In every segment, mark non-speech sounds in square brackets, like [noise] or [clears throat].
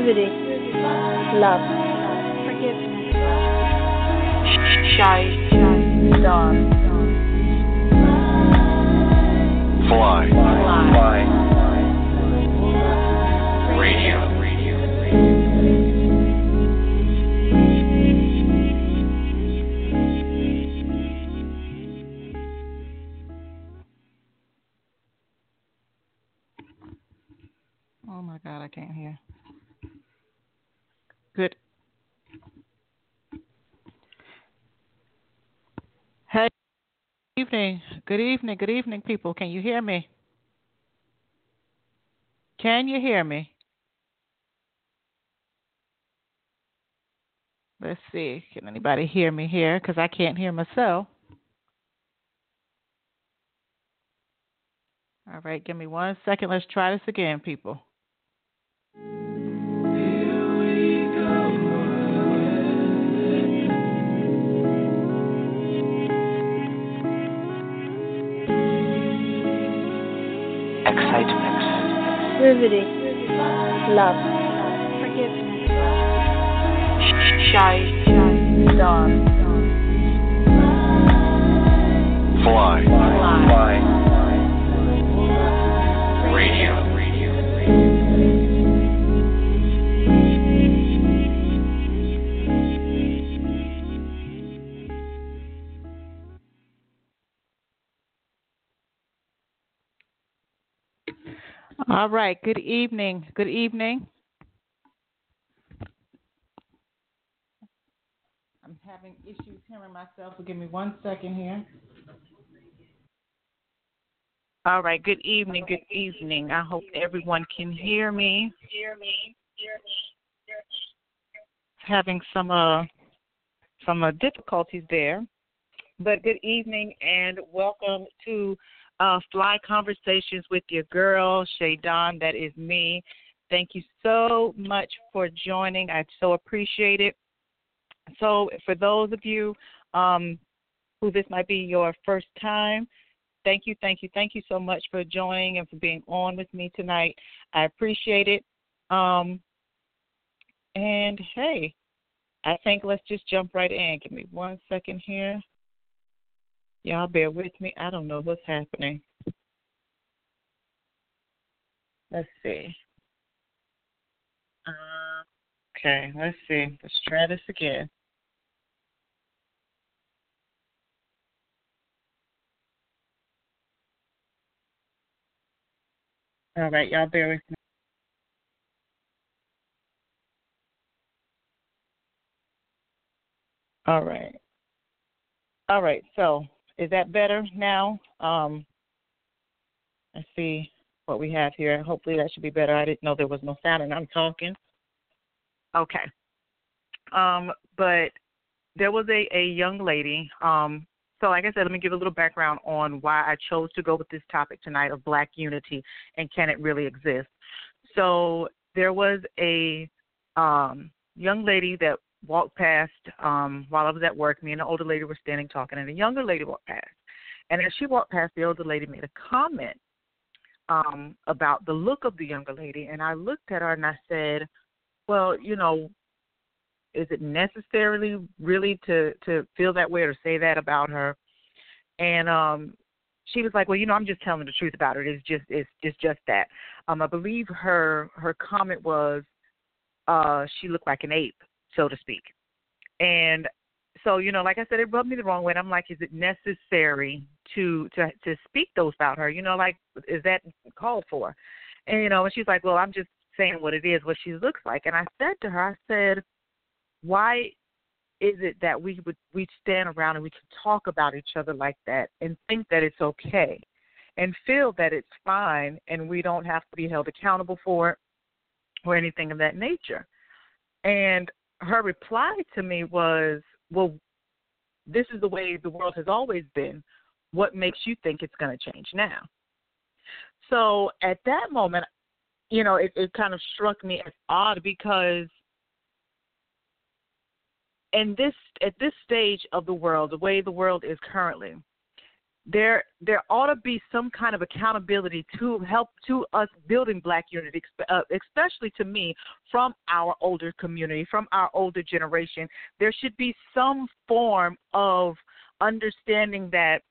Riveting, love, forgiveness, Shy. dawn, Fly. Fly. Radio. Oh my God, I can't hear. Good evening. Good evening. Good evening, people. Can you hear me? Can you hear me? Let's see. Can anybody hear me here? Because I can't hear myself. All right, give me one second. Let's try this again, people. Riveting, love, forgiveness, Shy. dawn, Fly. Fly. Radio. All right. Good evening. Good evening. I'm having issues hearing myself. So give me one second here. All right. Good evening. Good evening. I hope everyone can hear me. Hear me. Hear me. Having some uh some uh, difficulties there, but good evening and welcome to uh, Fly Conversations with your girl, Shay Don. That is me. Thank you so much for joining. I so appreciate it. So, for those of you um, who this might be your first time, thank you, thank you, thank you so much for joining and for being on with me tonight. I appreciate it. Um, and hey, I think let's just jump right in. Give me one second here. Y'all bear with me. I don't know what's happening. Let's see. Uh, okay, let's see. Let's try this again. All right, y'all bear with me. All right. All right, so is that better now? Um, let's see what we have here. Hopefully that should be better. I didn't know there was no sound and I'm talking. Okay. Um, but there was a, a young lady. Um, so like I said, let me give a little background on why I chose to go with this topic tonight of black unity and can it really exist. So there was a um, young lady that walked past um, while I was at work. Me and the older lady were standing talking, and a younger lady walked past. And as she walked past, the older lady made a comment um, about the look of the younger lady. And I looked at her and I said, "Well, you know, is it necessarily really to to feel that way or say that about her?" And um, she was like, "Well, you know, I'm just telling the truth about it. It's just it's it's just that." Um, I believe her her comment was, uh, she looked like an ape so to speak. And so, you know, like I said, it rubbed me the wrong way. And I'm like, is it necessary to to to speak those about her? You know, like is that called for? And you know, and she's like, well, I'm just saying what it is, what she looks like. And I said to her, I said, why is it that we would we stand around and we can talk about each other like that and think that it's okay and feel that it's fine and we don't have to be held accountable for it or anything of that nature. And her reply to me was, Well, this is the way the world has always been. What makes you think it's going to change now? So at that moment, you know, it, it kind of struck me as odd because in this at this stage of the world, the way the world is currently, there there ought to be some kind of accountability to help to us building black unity uh, especially to me from our older community from our older generation. There should be some form of understanding that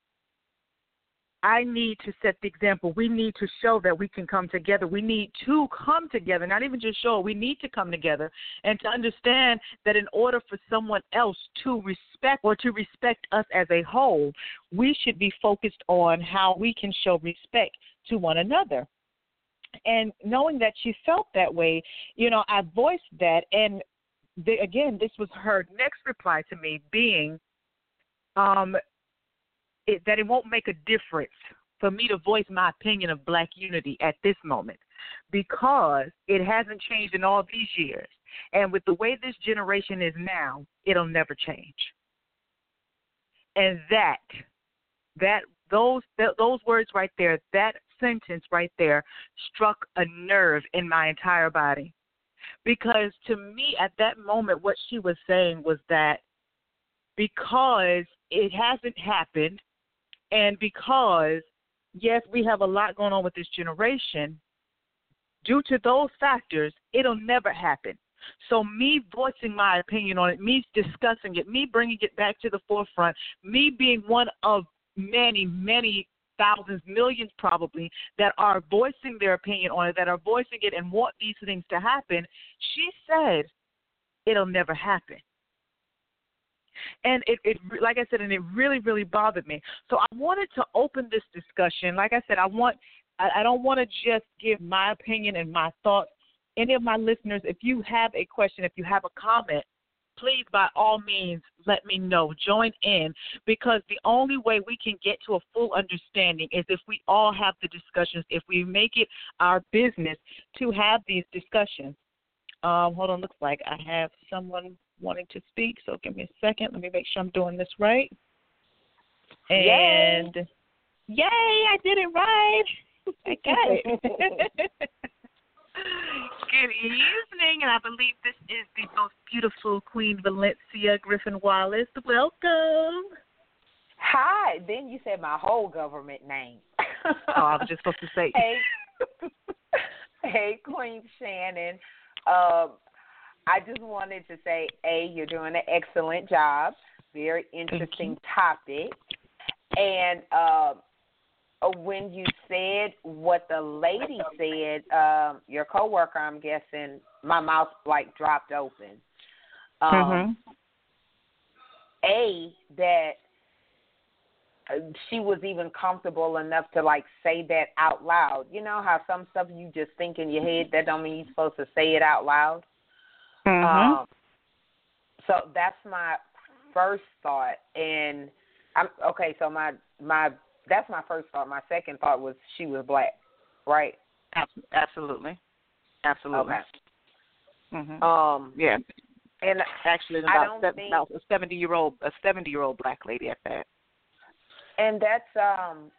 I need to set the example. We need to show that we can come together. We need to come together, not even just show, we need to come together and to understand that in order for someone else to respect or to respect us as a whole, we should be focused on how we can show respect to one another. And knowing that she felt that way, you know, I voiced that. And the, again, this was her next reply to me being, um, it, that it won't make a difference for me to voice my opinion of black unity at this moment because it hasn't changed in all these years. And with the way this generation is now, it'll never change. And that, that, those, those words right there, that sentence right there struck a nerve in my entire body. Because to me, at that moment, what she was saying was that because it hasn't happened and because, yes, we have a lot going on with this generation, due to those factors, it'll never happen. So, me voicing my opinion on it, me discussing it, me bringing it back to the forefront, me being one of many, many thousands, millions probably, that are voicing their opinion on it, that are voicing it and want these things to happen, she said it'll never happen and it, it like I said, and it really really bothered me. So I wanted to open this discussion. Like I said, I want I, I don't want to just give my opinion and my thoughts. Any of my listeners, if you have a question, if you have a comment, please by all means let me know. Join in because the only way we can get to a full understanding is if we all have the discussions, if we make it our business to have these discussions. Um, hold on, looks like I have someone wanting to speak. So give me a second. Let me make sure I'm doing this right. And yay, yay I did it right. [laughs] I got it. [laughs] Good evening, and I believe this is the most beautiful Queen Valencia Griffin Wallace. Welcome. Hi. Then you said my whole government name. oh, I was just supposed to say. [laughs] Hey, hey, Queen Shannon. Um, I just wanted to say, A, you're doing an excellent job. Very interesting topic. And uh, uh, when you said what the lady said, um, your coworker, I'm guessing, my mouth like dropped open. Um, mm-hmm. A, that uh, she was even comfortable enough to like say that out loud. You know how some stuff you just think in your head that don't mean you're supposed to say it out loud. Mm-hmm. Um, so that's my first thought, and I'm okay. So my my that's my first thought. My second thought was she was black, right? Absolutely, absolutely. Okay. Mm-hmm. Um, yeah, and actually, I about, don't se- think, about a seventy year old a seventy year old black lady at that. And that's um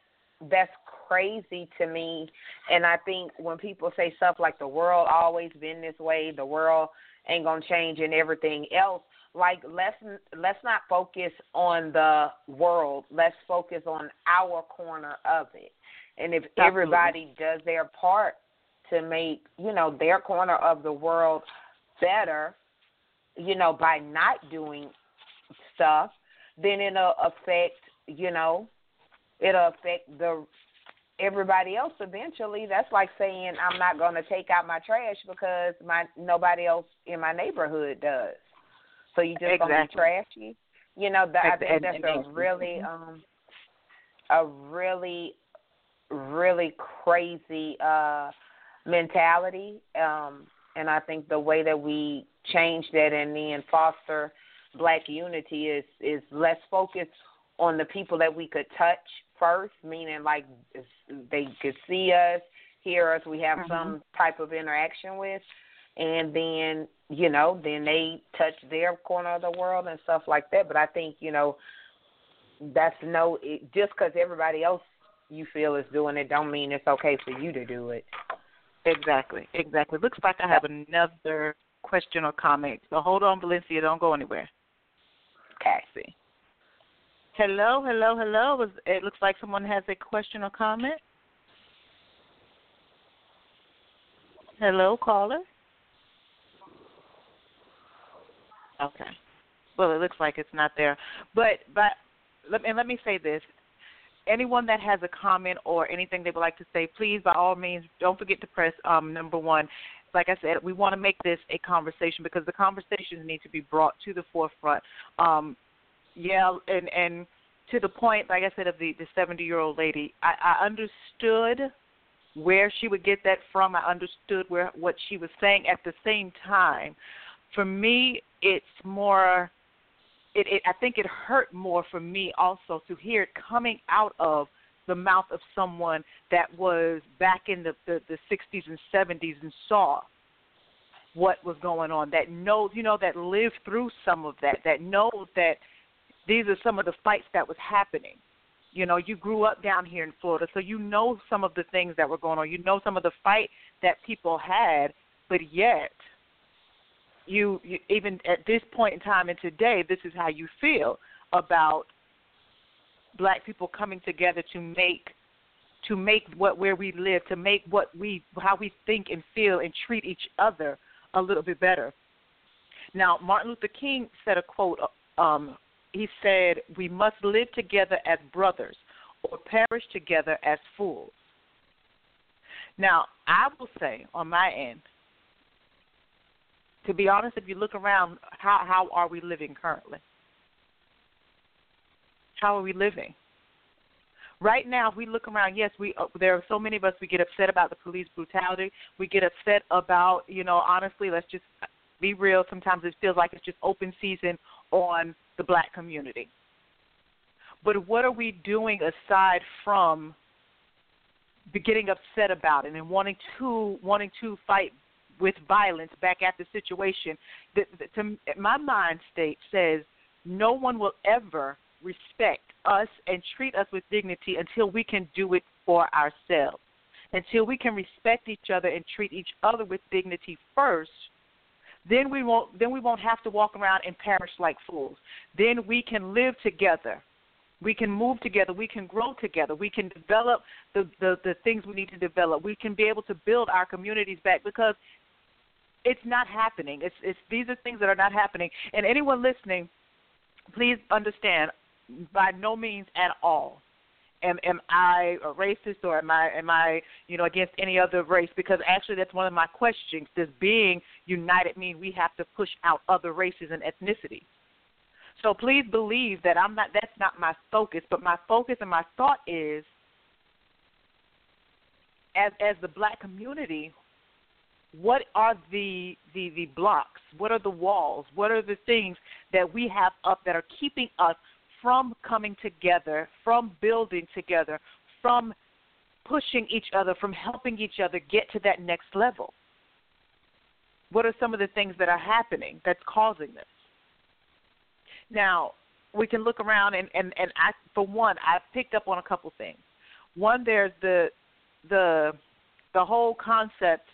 that's crazy to me. And I think when people say stuff like the world always been this way, the world ain't gonna change and everything else. Like let's let's not focus on the world. Let's focus on our corner of it. And if Absolutely. everybody does their part to make you know their corner of the world better, you know by not doing stuff, then it'll affect you know it'll affect the everybody else eventually that's like saying i'm not going to take out my trash because my nobody else in my neighborhood does so you just exactly. going to be trashy you know that i think that's a really um a really really crazy uh mentality. Um, and I think the way that we change that and then foster black unity is is less focused on the people that we could touch first, meaning like they could see us, hear us, we have Mhm. some type of interaction with, and then you know then they touch their corner of the world and stuff like that. But I think you know that's no it, just because everybody else you feel is doing it don't mean it's okay for you to do it. Exactly, exactly. Looks like I have another question or comment. So hold on, Valencia, don't go anywhere. Okay. see. Hello, hello, hello. It looks like someone has a question or comment. Hello, caller. Okay. Well, it looks like it's not there. But but let me let me say this. Anyone that has a comment or anything they would like to say, please by all means don't forget to press um number 1. Like I said, we want to make this a conversation because the conversations need to be brought to the forefront. Um yeah, and and to the point, like I said, of the the seventy year old lady, I, I understood where she would get that from. I understood where what she was saying. At the same time, for me, it's more. It, it I think it hurt more for me also to hear it coming out of the mouth of someone that was back in the the, the 60s and 70s and saw what was going on that knows you know that lived through some of that that knows that these are some of the fights that was happening. You know you grew up down here in Florida so you know some of the things that were going on. You know some of the fight that people had but yet you, you even at this point in time and today this is how you feel about black people coming together to make to make what where we live to make what we how we think and feel and treat each other a little bit better. Now martin luther king said a quote um he said we must live together as brothers or perish together as fools. Now i will say on my end to be honest if you look around how how are we living currently? How are we living? Right now if we look around yes we uh, there are so many of us we get upset about the police brutality. We get upset about you know honestly let's just be real. Sometimes it feels like it's just open season on the black community but what are we doing aside from getting upset about it and wanting to wanting to fight with violence back at the situation the, the, to my mind state says no one will ever respect us and treat us with dignity until we can do it for ourselves. Until we can respect each other and treat each other with dignity first, then we won't then we won't have to walk around and perish like fools. Then we can live together. We can move together. We can grow together. We can develop the, the, the things we need to develop. We can be able to build our communities back because it's not happening. It's it's these are things that are not happening. And anyone listening, please understand by no means at all am am I a racist or am I am I you know against any other race? Because actually that's one of my questions. Does being united mean we have to push out other races and ethnicities? So please believe that I'm not. That's not my focus. But my focus and my thought is, as as the black community, what are the the the blocks? What are the walls? What are the things that we have up that are keeping us from coming together, from building together, from pushing each other, from helping each other get to that next level? What are some of the things that are happening that's causing this? Now, we can look around and, and, and I for one, I've picked up on a couple things. One, there's the the the whole concept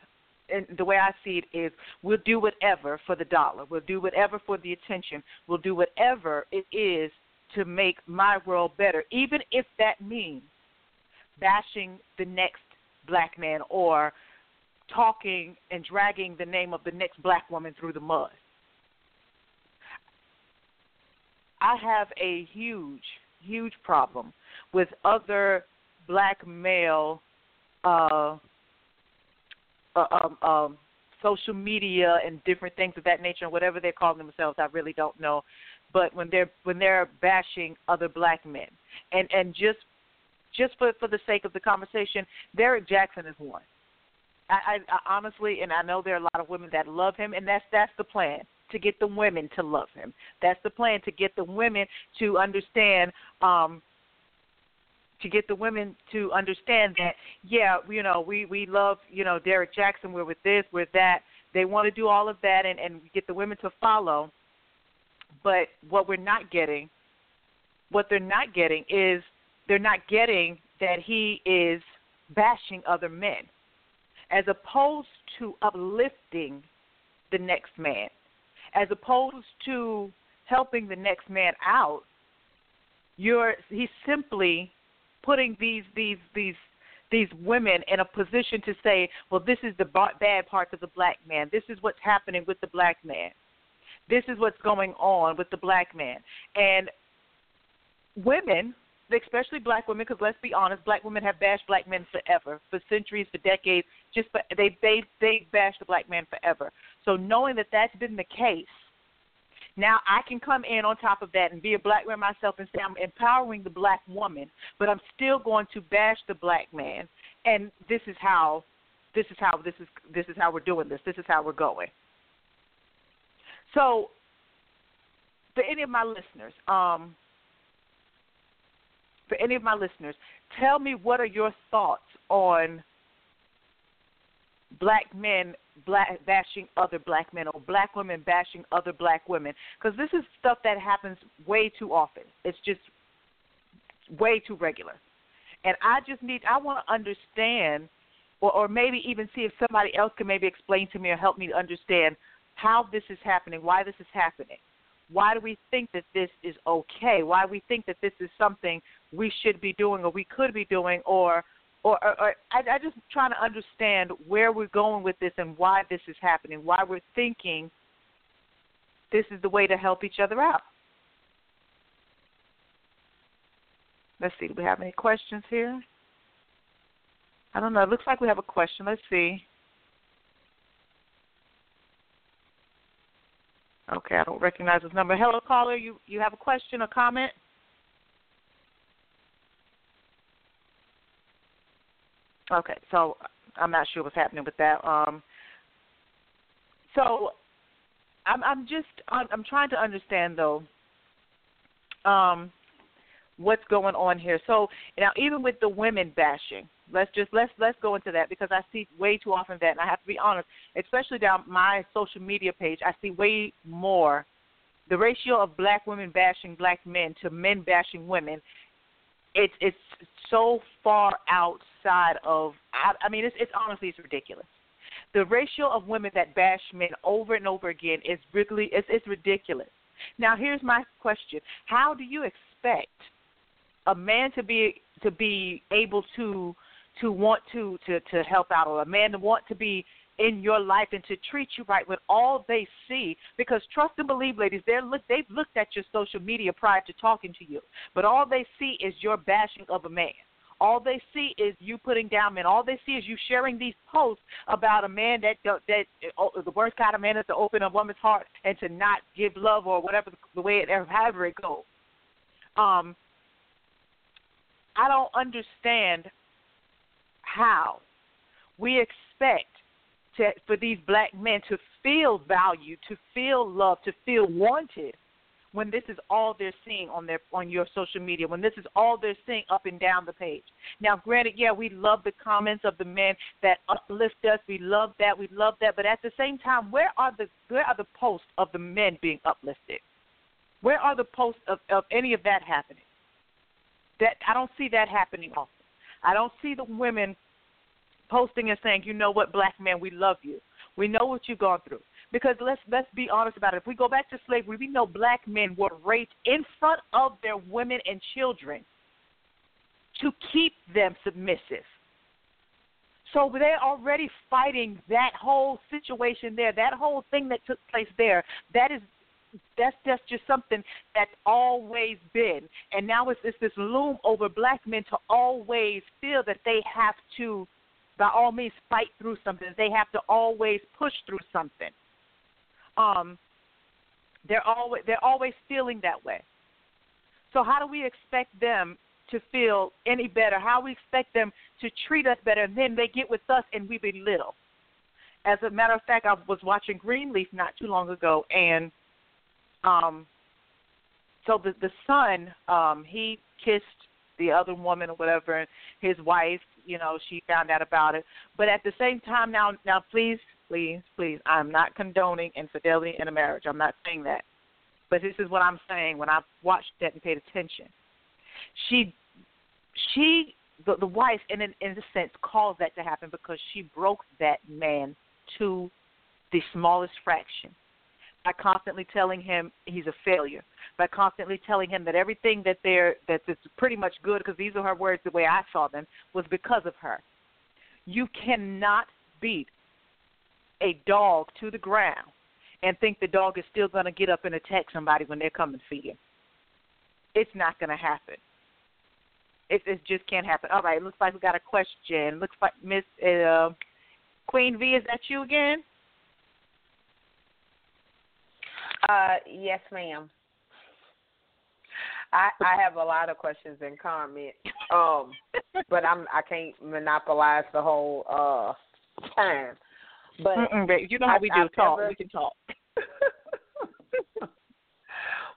and the way I see it is we'll do whatever for the dollar. We'll do whatever for the attention. We'll do whatever it is to make my world better, even if that means bashing the next black man or talking and dragging the name of the next black woman through the mud. I have a huge, huge problem with other black male uh, uh, um, um, social media and different things of that nature, and whatever they're calling themselves, I really don't know. But when they're when they're bashing other black men, and and just just for for the sake of the conversation, Derrick Jaxn is one. I, I, I honestly, and I know there are a lot of women that love him, and that's that's the plan to get the women to love him. That's the plan to get the women to understand. um to get the women to understand that yeah you know we we love you know Derrick Jaxn we're with this we're that they want to do all of that and and get the women to follow but what we're not getting what they're not getting is they're not getting that he is bashing other men as opposed to uplifting the next man as opposed to helping the next man out you're he's simply putting these these these these women in a position to say, well, this is the bad parts of the black man. This is what's happening with the black man. This is what's going on with the black man. And women, especially black women, because let's be honest, black women have bashed black men forever, for centuries, for decades. Just for, they they they bashed the black man forever. So knowing that that's been the case now I can come in on top of that and be a black man myself and say I'm empowering the black woman, but I'm still going to bash the black man. And this is how this is how this is this is how we're doing this. This is how we're going. So for any of my listeners, um, for any of my listeners, tell me what are your thoughts on black men black bashing other black men or black women bashing other black women because this is stuff that happens way too often. It's just way too regular. And I just need I want to understand or or maybe even see if somebody else can maybe explain to me or help me to understand how this is happening, why this is happening. Why do we think that this is okay? Why we think that this is something we should be doing or we could be doing or or, or, or I, I just trying to understand where we're going with this and why this is happening, why we're thinking this is the way to help each other out. Let's see, do we have any questions here? I don't know. It looks like we have a question. Let's see. Okay, I don't recognize this number. Hello, caller. You you have a question or comment? Okay, so I'm not sure what's happening with that. Um, so I'm I'm just I'm trying to understand though um, what's going on here. So now even with the women bashing, let's just let's let's go into that because I see way too often that, and I have to be honest, especially down my social media page, I see way more. The ratio of black women bashing black men to men bashing women it's it's so far outside of I, I mean it's it's honestly it's ridiculous. The ratio of women that bash men over and over again is really it's it's ridiculous. Now here's my question: How do you expect a man to be to be able to to want to to to help out, or a man to want to be in your life and to treat you right with all they see. Because trust and believe, ladies, they're look they've looked at your social media prior to talking to you, but all they see is your bashing of a man. All they see is you putting down men. All they see is you sharing these posts about a man that that oh, the worst kind of man is to open a woman's heart and to not give love or whatever the way it however it goes. Um, I don't understand how we expect to, for these black men to feel valued, to feel loved, to feel wanted when this is all they're seeing on their on your social media, when this is all they're seeing up and down the page. Now, granted, yeah, we love the comments of the men that uplift us. We love that. We love that. But at the same time, where are the where are the posts of the men being uplifted? Where are the posts of, of any of that happening? That I don't see that happening often. I don't see the women posting and saying, you know what, black man, we love you. We know what you've gone through. Because let's let's be honest about it. If we go back to slavery, we know black men were raped in front of their women and children to keep them submissive. So they're already fighting that whole situation there, that whole thing that took place there. That is that's that's just something that's always been, and now it's, it's this loom over black men to always feel that they have to by all means fight through something. They have to always push through something. Um, they're always they're always feeling that way. So how do we expect them to feel any better, how we expect them to treat us better, and then they get with us and we belittle. As a matter of fact, I was watching Greenleaf not too long ago, and um, so the the son, um, he kissed the other woman or whatever, and his wife, you know, she found out about it. But at the same time, now, now, please, please, please, I'm not condoning infidelity in a marriage. I'm not saying that. But this is what I'm saying when I watched that and paid attention. She, she, the, the wife, in an, in a sense, caused that to happen because she broke that man to the smallest fraction by constantly telling him he's a failure, by constantly telling him that everything that they're that is pretty much good because these are her words the way I saw them was because of her. You cannot beat a dog to the ground and think the dog is still going to get up and attack somebody when they're coming for you. It's not going to happen. It, it just can't happen. All right, looks like we got a question. Looks like Miss uh, Queen V, is that you again? Uh, yes, ma'am. I I have a lot of questions and comments. Um, but I'm I can't monopolize the whole uh time. But Mm-mm, you know how I- we do I've talk. never- We can talk. [laughs]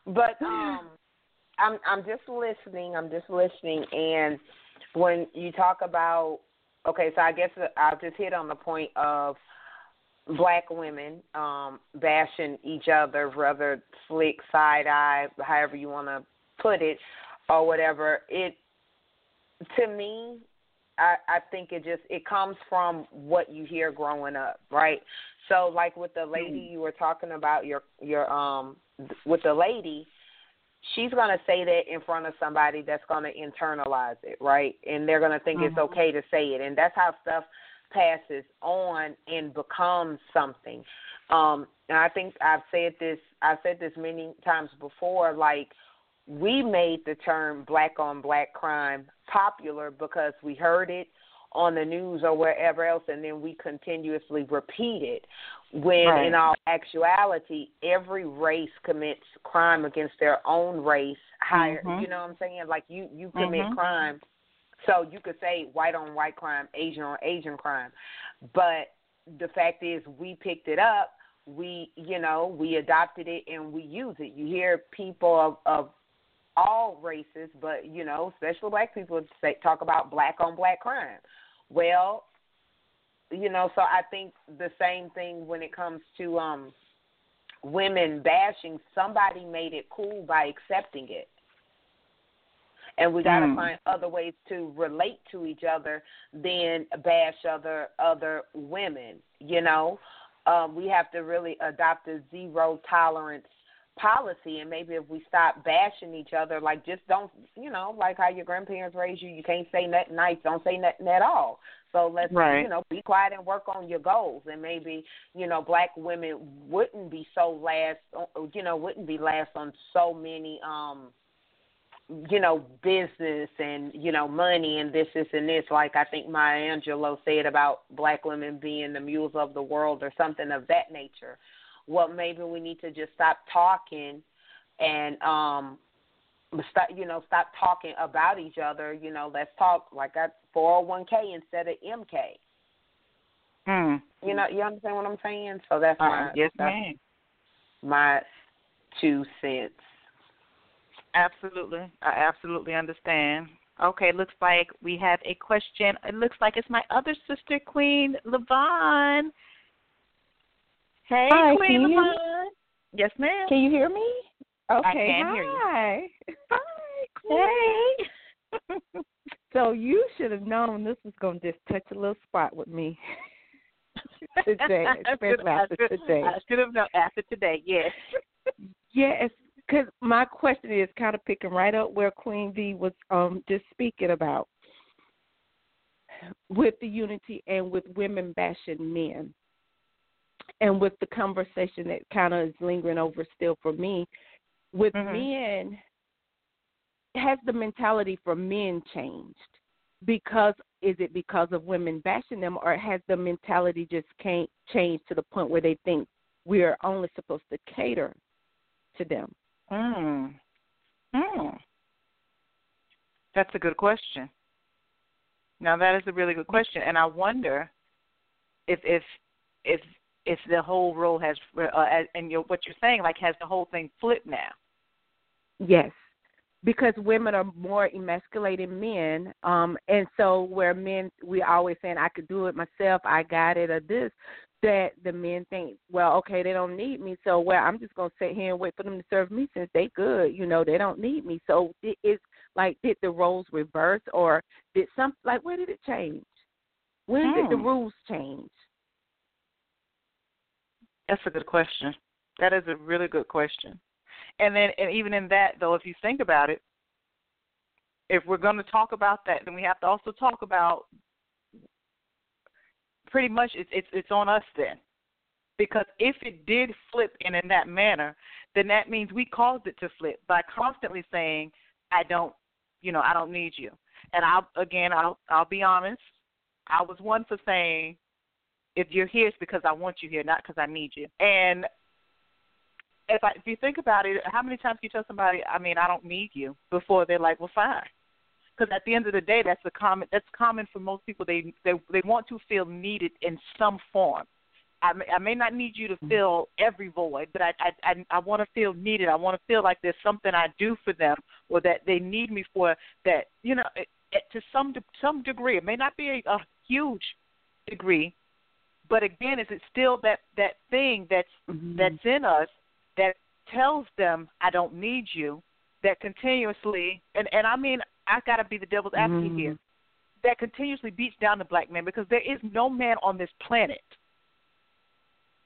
but um I'm I'm just listening. I'm just listening and when you talk about okay, so I guess I'll just hit on the point of black women um bashing each other, rather slick, side eye, however you want to put it or whatever. It to me I, I think it just it comes from what you hear growing up, right? So like with the lady you were talking about, your your um with the lady, she's gonna say that in front of somebody that's gonna internalize it, right? And they're gonna think it's Mhm. okay to say it, and that's how stuff passes on and becomes something. Um, and I think I've said this I've said this many times before, like we made the term black on black crime popular because we heard it on the news or wherever else and then we continuously repeat it when Right. in all actuality every race commits crime against their own race higher Mhm. you know what I'm saying like you you commit Mhm. crime so you could say white on white crime Asian on Asian crime but the fact is we picked it up we you know we adopted it and we use it you hear people of, of all races, but you know, especially black people say talk about black on black crime. Well, you know, so I think the same thing when it comes to um women bashing, somebody made it cool by accepting it. And we got to Mm. find other ways to relate to each other than bash other other women, you know. Um, we have to really adopt a zero tolerance policy and maybe if we stop bashing each other like just don't you know like how your grandparents raised you you can't say nothing nice don't say nothing at all so let's Right. you know be quiet and work on your goals and maybe you know black women wouldn't be so last you know wouldn't be last on so many um you know business and you know money and this this and this. Like i think maya angelou said about black women being the mules of the world or something of that nature. Well maybe we need to just stop talking and um stop you know stop talking about each other. You know let's talk like that 401k instead of mk Mm. you know you understand what i'm saying? So that's my Uh, yes, that's ma'am. my two cents Absolutely. I absolutely understand. Okay, looks like we have a question. It looks like it's my other sister, Queen Levon. Hey, Hi, Queen you? Levon. Yes, ma'am. Can you hear me? Okay. hi. Hi. Hey. [laughs] so you should have known this was going to just touch a little spot with me [laughs] today, [laughs] especially after today. I should have known after today. Yes. Yes, because my question is kind of picking right up where Queen V was um just speaking about with the unity and with women bashing men. And with the conversation that kind of is lingering over still for me, with Mhm. men, has the mentality for men changed? Because is it because of women bashing them, or has the mentality just can't change to the point where they think we are only supposed to cater to them? Mm. Mm. That's a good question. Now that is a really good question, and I wonder if if if if the whole role has uh, and you're, what you're saying like has the whole thing flipped now. Yes, because women are more emasculating men, um, and so where men we always saying I could do it myself, I got it, or this that the men think, well, okay, they don't need me, so well, I'm just gonna sit here and wait for them to serve me since they good, you know, they don't need me. So it's like did the roles reverse, or did some like where did it change? When hmm. did the hmm. rules change? That's a good question. That is a really good question. And then, and even in that, though, if you think about it, if we're going to talk about that, then we have to also talk about pretty much it's it's, it's on us then, because if it did flip in in that manner, then that means we caused it to flip by constantly saying, "I don't, you know, I don't need you." And I'll again, I'll I'll be honest. I was one for saying, if you're here, it's because I want you here, not because I need you. And if I, if you think about it, how many times do you tell somebody, I mean, I don't need you, before they're like, well, fine. Because at the end of the day, that's a common. That's common for most people. They they they want to feel needed in some form. I may, I may not need you to mm-hmm. fill every void, but I I I, I want to feel needed. I want to feel like there's something I do for them, or that they need me for. That you know, it, it, to some some degree, it may not be a, a huge degree, but again, is it still that that thing that's mm-hmm. that's in us that tells them I don't need you? That continuously, and and I mean, I got to be the devil's advocate mm-hmm. here. That continuously beats down the black man because there is no man on this planet.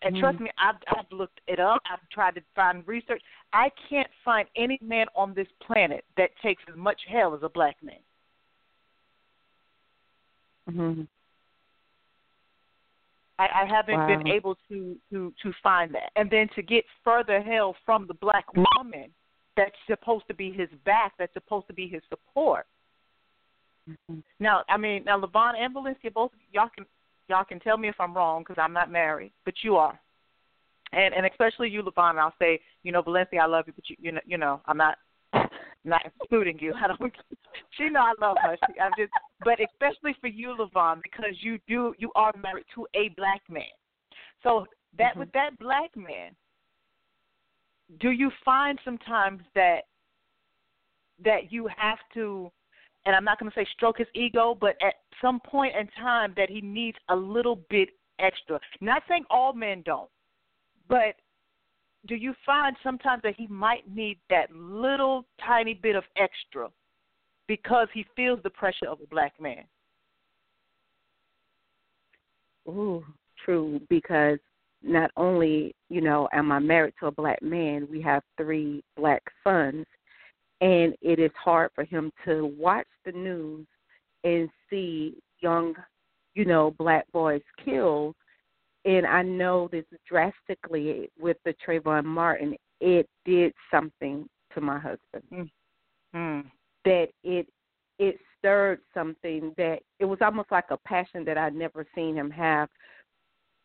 And mm-hmm. trust me, I've, I've looked it up. I've tried to find research. I can't find any man on this planet that takes as much hell as a black man. Mm-hmm. I, I haven't wow. been able to to to find that, and then to get further hell from the black woman that's supposed to be his back, that's supposed to be his support. Mm-hmm. Now, I mean, now Levon and Valencia, both y'all can y'all can tell me if I'm wrong because I'm not married, but you are, and and especially you, Levon. I'll say, you know, Valencia, I love you, but you you know, you know, I'm not [laughs] not including you. [laughs] I don't. She know I love her. She, I'm just, but especially for you, Levon, because you do you are married to a black man. So that mm-hmm. with that black man, do you find sometimes that that you have to and I'm not going to say stroke his ego, but at some point in time that he needs a little bit extra. Not saying all men don't, but do you find sometimes that he might need that little tiny bit of extra because he feels the pressure of a black man? Ooh, true. Because not only, you know, am I married to a black man, we have three black sons, and it is hard for him to watch the news and see young, you know, black boys killed and I know this drastically with the Trayvon Martin, it did something to my husband. Mm-hmm. That it it stirred something that it was almost like a passion that I'd never seen him have.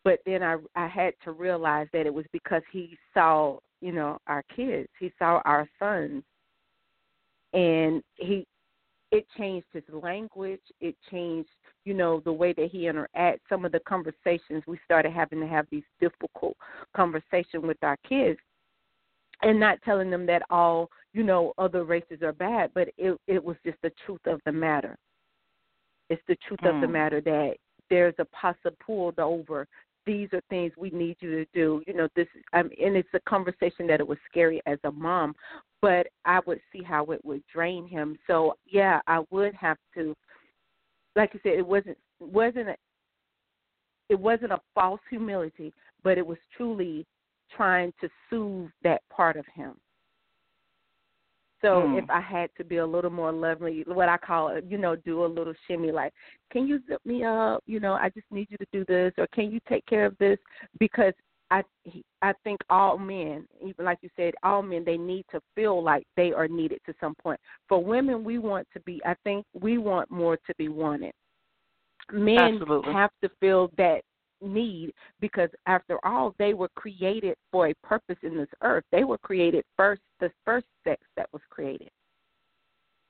But then I I had to realize that it was because he saw, you know, our kids. He saw our sons. And he it changed his language, it changed you know, the way that he interacts, some of the conversations we started having to have these difficult conversations with our kids and not telling them that all, you know, other races are bad, but it it was just the truth of the matter. It's the truth mm. of the hmm. matter that there's a possible pulled over. These are things we need you to do. You know, this um, and it's a conversation that it was scary as a mom, but I would see how it would drain him. So yeah, I would have to like you said, it wasn't wasn't a, it wasn't a false humility, but it was truly trying to soothe that part of him. So mm. if I had to be a little more lovely, what I call it, you know, do a little shimmy, like, can you zip me up? You know, I just need you to do this, or can you take care of this? Because I I think all men, even like you said, all men they need to feel like they are needed to some point. For women, we want to be. I think we want more to be wanted. Men Absolutely. have to feel that need because after all they were created for a purpose in this earth they were created first the first sex that was created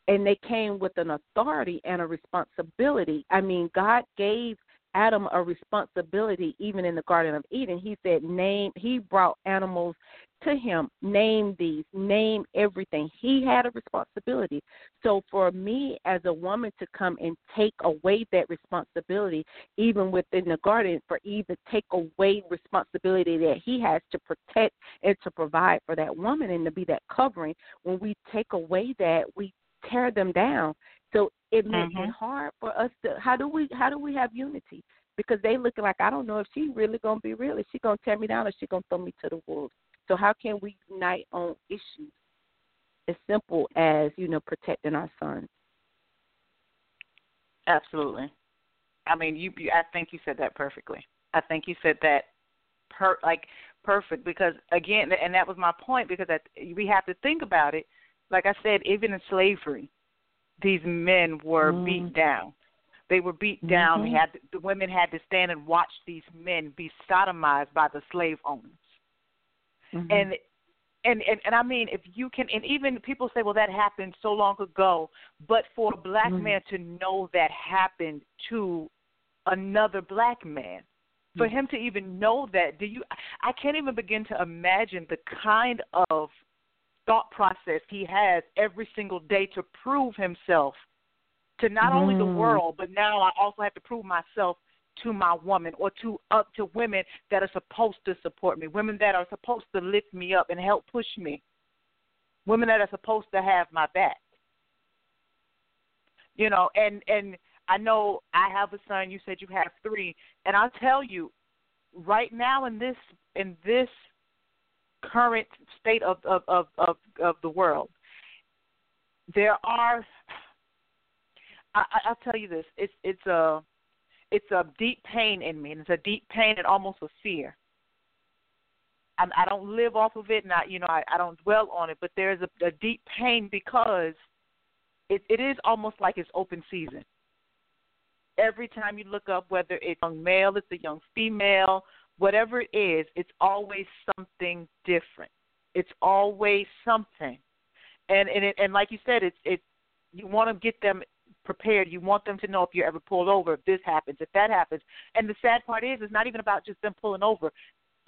and they came with an authority and a responsibility. I mean, God gave Adam a responsibility even in the Garden of Eden. He said, Name, he brought animals to him, name these, name everything. He had a responsibility. So for me as a woman to come and take away that responsibility, even within the garden, for even take away responsibility that he has to protect and to provide for that woman and to be that covering, when we take away that, we tear them down. So it makes Mhm. it hard for us to how do we how do we have unity? Because they looking like I don't know if she really gonna be real. Is she gonna tear me down or she gonna throw me to the wolves? So how can we unite on issues as simple as you know protecting our sons? Absolutely. I mean, you, you. I think you said that perfectly. I think you said that per like perfect because again, and that was my point because that we have to think about it. Like I said, even in slavery, these men were Mm. beat down. They were beat down. Mhm. had the women had to stand and watch these men be sodomized by the slave owners. Mhm. and and and and I mean, if you can, and even people say, well, that happened so long ago, but for a black Mhm. man to know that happened to another black man, for Mm-hmm. him to even know that, do you? I can't even begin to imagine the kind of thought process he has every single day to prove himself to not only the Mhm. world, but now I also have to prove myself to my woman or to up to women that are supposed to support me, women that are supposed to lift me up and help push me, women that are supposed to have my back. You know, and and I know I have a son. You said you have three, and I'll tell you, right now in this in this current state of of of of, of the world, there are. I- I'll tell you this. It's it's a it's a deep pain in me, and it's a deep pain and almost a fear. I, I don't live off of it, and I, you know, I, I don't dwell on it, but there's a, a deep pain because it, it is almost like it's open season. Every time you look up, whether it's a young male, it's a young female, whatever it is, it's always something different. It's always something, and and it, and like you said, it's it. You want to get them prepared. You want them to know if you're ever pulled over, if this happens, if that happens. And the sad part is, it's not even about just them pulling over.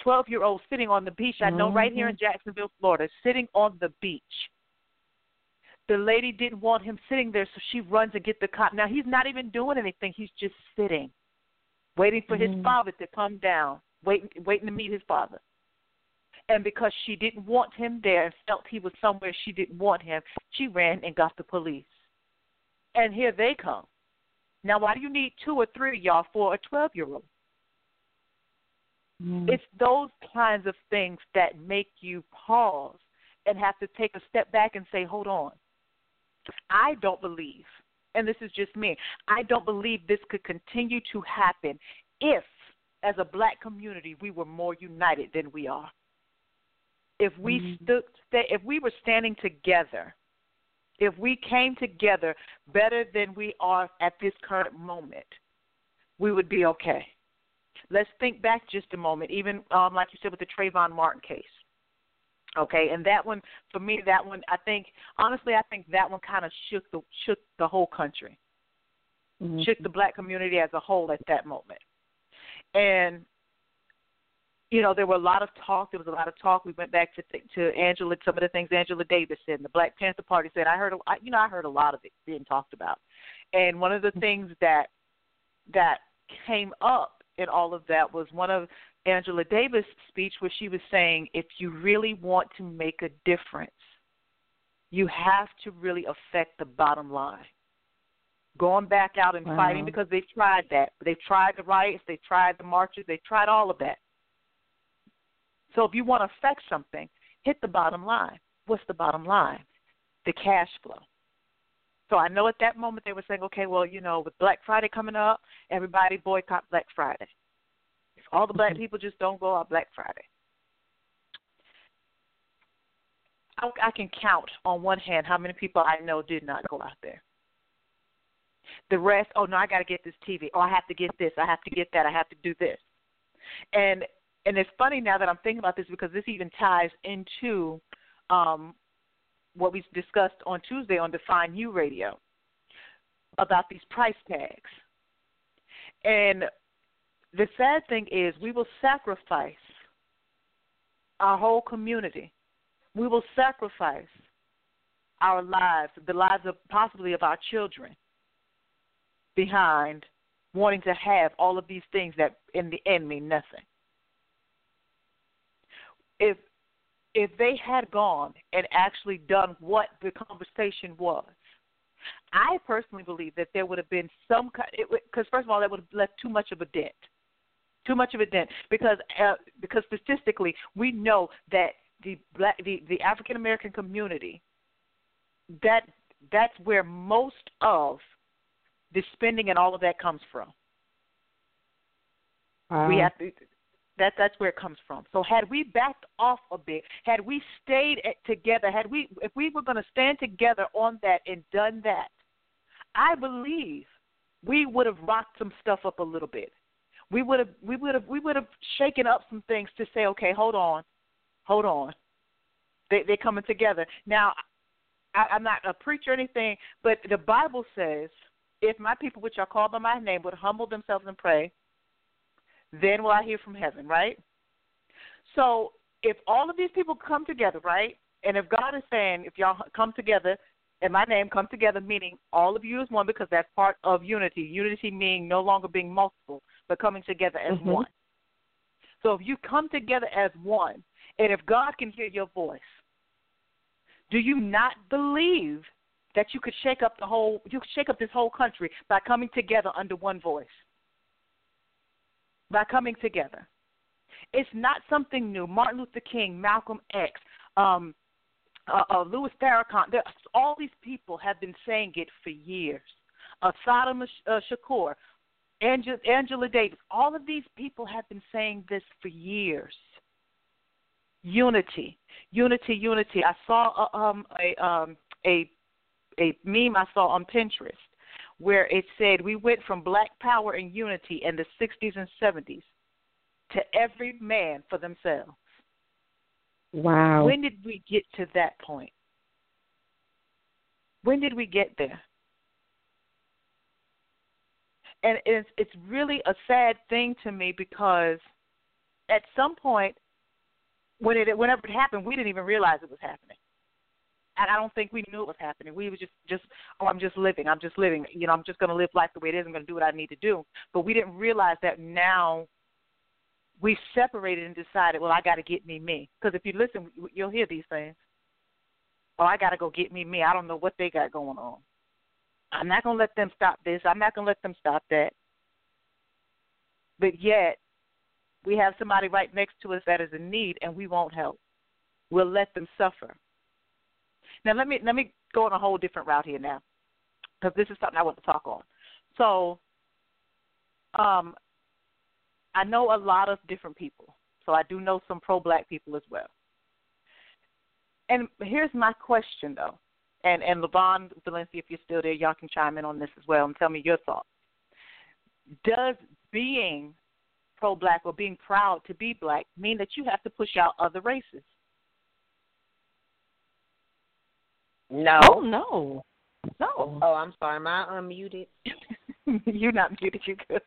Twelve year olds sitting on the beach. I know right here in Jacksonville, Florida, sitting on the beach. The lady didn't want him sitting there, so she runs and get the cop. Now he's not even doing anything. He's just sitting, waiting for his Mhm. father to come down, waiting, waiting to meet his father. And because she didn't want him there and felt he was somewhere she didn't want him, she ran and got the police. And here they come. Now, why do you need two or three of y'all for a 12 year old? Mhm. It's those kinds of things that make you pause and have to take a step back and say, hold on. I don't believe, and this is just me, I don't believe this could continue to happen if, as a black community, we were more united than we are. If we Mhm. stood, if we were standing together, if we came together better than we are at this current moment, we would be okay. Let's think back just a moment, even um, like you said with the Trayvon Martin case. Okay, and that one for me, that one I think honestly, I think that one kind of shook the shook the whole country, Mhm. shook the black community as a whole at that moment. And you know, there were a lot of talk. There was a lot of talk. We went back to to Angela, some of the things Angela Davis said, and the Black Panther Party said. I heard, I, you know, I heard a lot of it being talked about. And one of the mm-hmm. things that that came up in all of that was one of Angela Davis' speech where she was saying, if you really want to make a difference, you have to really affect the bottom line. Going back out and Wow. fighting because they've tried that. They've tried the riots, they've tried the marches, they've tried all of that. So if you want to affect something, hit the bottom line. What's the bottom line? The cash flow. So I know at that moment they were saying, okay, well, you know, with Black Friday coming up, everybody boycott Black Friday. If all the black mm-hmm. people just don't go out Black Friday. I, I can count on one hand how many people I know did not go out there. The rest, oh no, I got to get this TV. Oh, I have to get this. I have to get that. I have to do this. And and it's funny now that I'm thinking about this because this even ties into um, what we discussed on Tuesday on Define You Radio about these price tags. And the sad thing is, we will sacrifice our whole community. We will sacrifice our lives, the lives of possibly of our children, behind wanting to have all of these things that in the end mean nothing. If if they had gone and actually done what the conversation was, I personally believe that there would have been some because first of all that would have left too much of a dent, too much of a dent because uh, because statistically we know that the black the, the African American community that that's where most of the spending and all of that comes from. Wow. We have to that that's where it comes from. So had we backed off a bit, had we stayed together, had we if we were going to stand together on that and done that, I believe we would have rocked some stuff up a little bit. We would have we would have we would have shaken up some things to say, okay, hold on, hold on. They they're coming together now. I, I'm not a preacher or anything, but the Bible says, if my people which are called by my name would humble themselves and pray, then will I hear from heaven, right? So if all of these people come together, right, and if God is saying, if y'all come together in my name, come together, meaning all of you is one because that's part of unity. Unity meaning no longer being multiple, but coming together as Mm-hmm. one. So if you come together as one, and if God can hear your voice, do you not believe that you could shake up the whole you could shake up this whole country by coming together under one voice? By coming together. It's not something new. Martin Luther King, Malcolm X, um, uh, uh, Louis Farrakhan, there, all these people have been saying it for years. Uh, Saddam uh, Shakur, Angela, Angela Davis, all of these people have been saying this for years. Unity, unity, unity. I saw a, um, a um, a a meme I saw on Pinterest where it said we went from black power and unity in the 60s and 70s to every man for themselves. Wow. When did we get to that point? When did we get there? And it's it's really a sad thing to me because at some point when it whenever it happened, we didn't even realize it was happening. And I don't think we knew it was happening. We were just just oh, I'm just living. I'm just living. You know, I'm just going to live life the way it is. I'm going to do what I need to do. But we didn't realize that now we separated and decided, well, I got to get me me. Because if you listen, you'll hear these things. Oh, I got to go get me me. I don't know what they got going on. I'm not going to let them stop this. I'm not going to let them stop that. But yet, we have somebody right next to us that is in need, and we won't help. We'll let them suffer. Now, let me let me go on a whole different route here now, because this is something I want to talk on. So, um, I know a lot of different people. So I do know some pro-black people as well. And here's my question, though, and and Levon Valencia, if you're still there, y'all can chime in on this as well and tell me your thoughts. Does being pro-black or being proud to be black mean that you have to push out other races? No. Oh no, no. Oh, I'm sorry. Am I unmuted? [laughs] You're not muted. You good?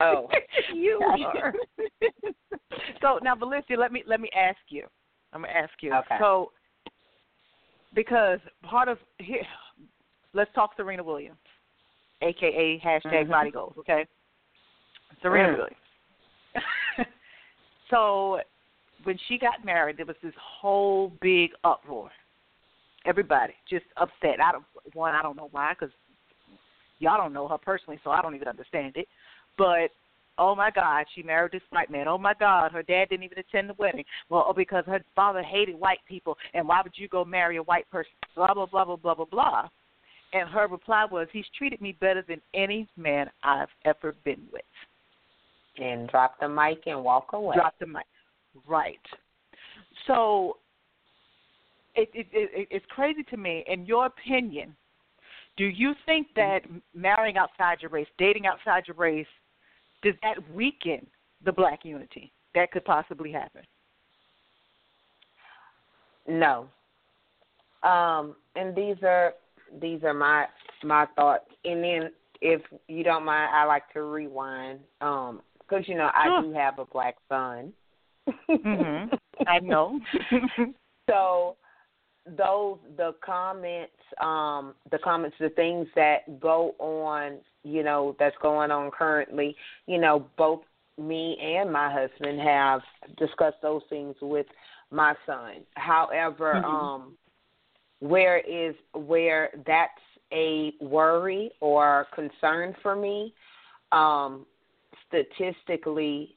Oh. [laughs] you are. [laughs] so now, Valencia, let me let me ask you. I'm gonna ask you. Okay. So, because part of here, let's talk Serena Williams, aka hashtag Mhm. Body Goals. Okay, Serena Mm. Williams. so, when she got married, there was this whole big uproar. Everybody just upset. I don't one. I don't know why, because y'all don't know her personally, so I don't even understand it. But oh my God, she married this white man. Oh my God, her dad didn't even attend the wedding. Well, oh, because her father hated white people, and why would you go marry a white person? Blah blah blah blah blah blah blah. And her reply was, "He's treated me better than any man I've ever been with." And drop the mic and walk away. Drop the mic. Right. So it, it, it it's crazy to me. In your opinion, do you think that marrying outside your race, dating outside your race, does that weaken the black unity that could possibly happen? No. Um, and these are these are my my thoughts. And then, if you don't mind, I like to rewind um, because you know I do have a black son. Mhm. [laughs] I know. so those the comments um the comments the things that go on you know that's going on currently you know both me and my husband have discussed those things with my son however Mhm. um where is where that's a worry or concern for me um statistically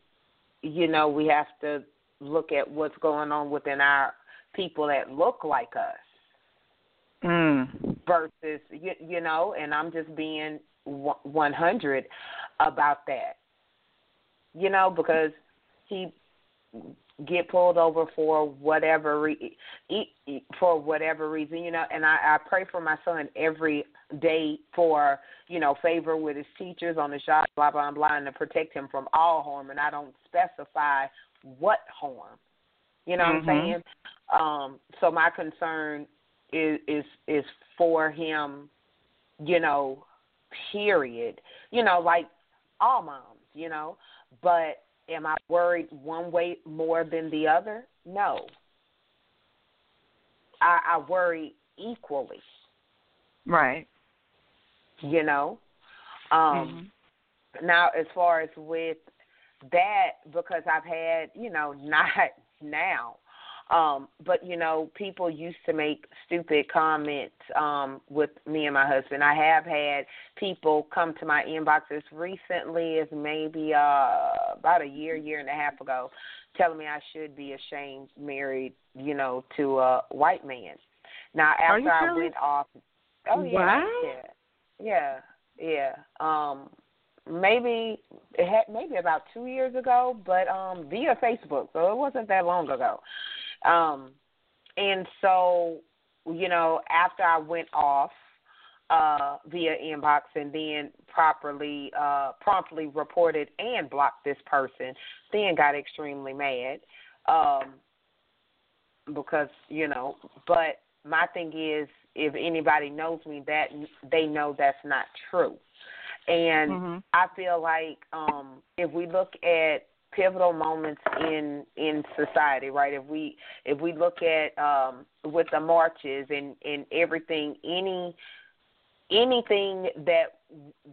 you know we have to look at what's going on within our people that look like us mm. versus you, you know and i'm just being one- 100 about that. You know because he get pulled over for whatever re- for whatever reason you know and i i pray for my son every day for you know favor with his teachers on the job blah blah blah and to protect him from all harm. And i don't specify what harm you know Mhm. what i'm saying? Um so my concern is is is for him you know period. You know like all moms you know? But am i worried one way more than the other? No. I i worry equally. Right. you know? Um now as far as with that because i've had you know [laughs] not now. Um but you know people used to make stupid comments um with me and my husband. I have had people come to my inbox as recently as maybe uh about a year year and a half ago telling me i should be ashamed married you know to a white man. Now after i went off oh yeah What? yeah yeah yeah um maybe it had maybe about two years ago, but um via Facebook, so it wasn't that long ago. Um and so, you know, after I went off uh via inbox and then properly uh promptly reported and blocked this person, then got extremely mad. Um because, you know, but my thing is if anybody knows me that they know that's not true. And Mhm. I feel like um if we look at pivotal moments in in society, right? If we if we look at um with the marches and and everything, any anything that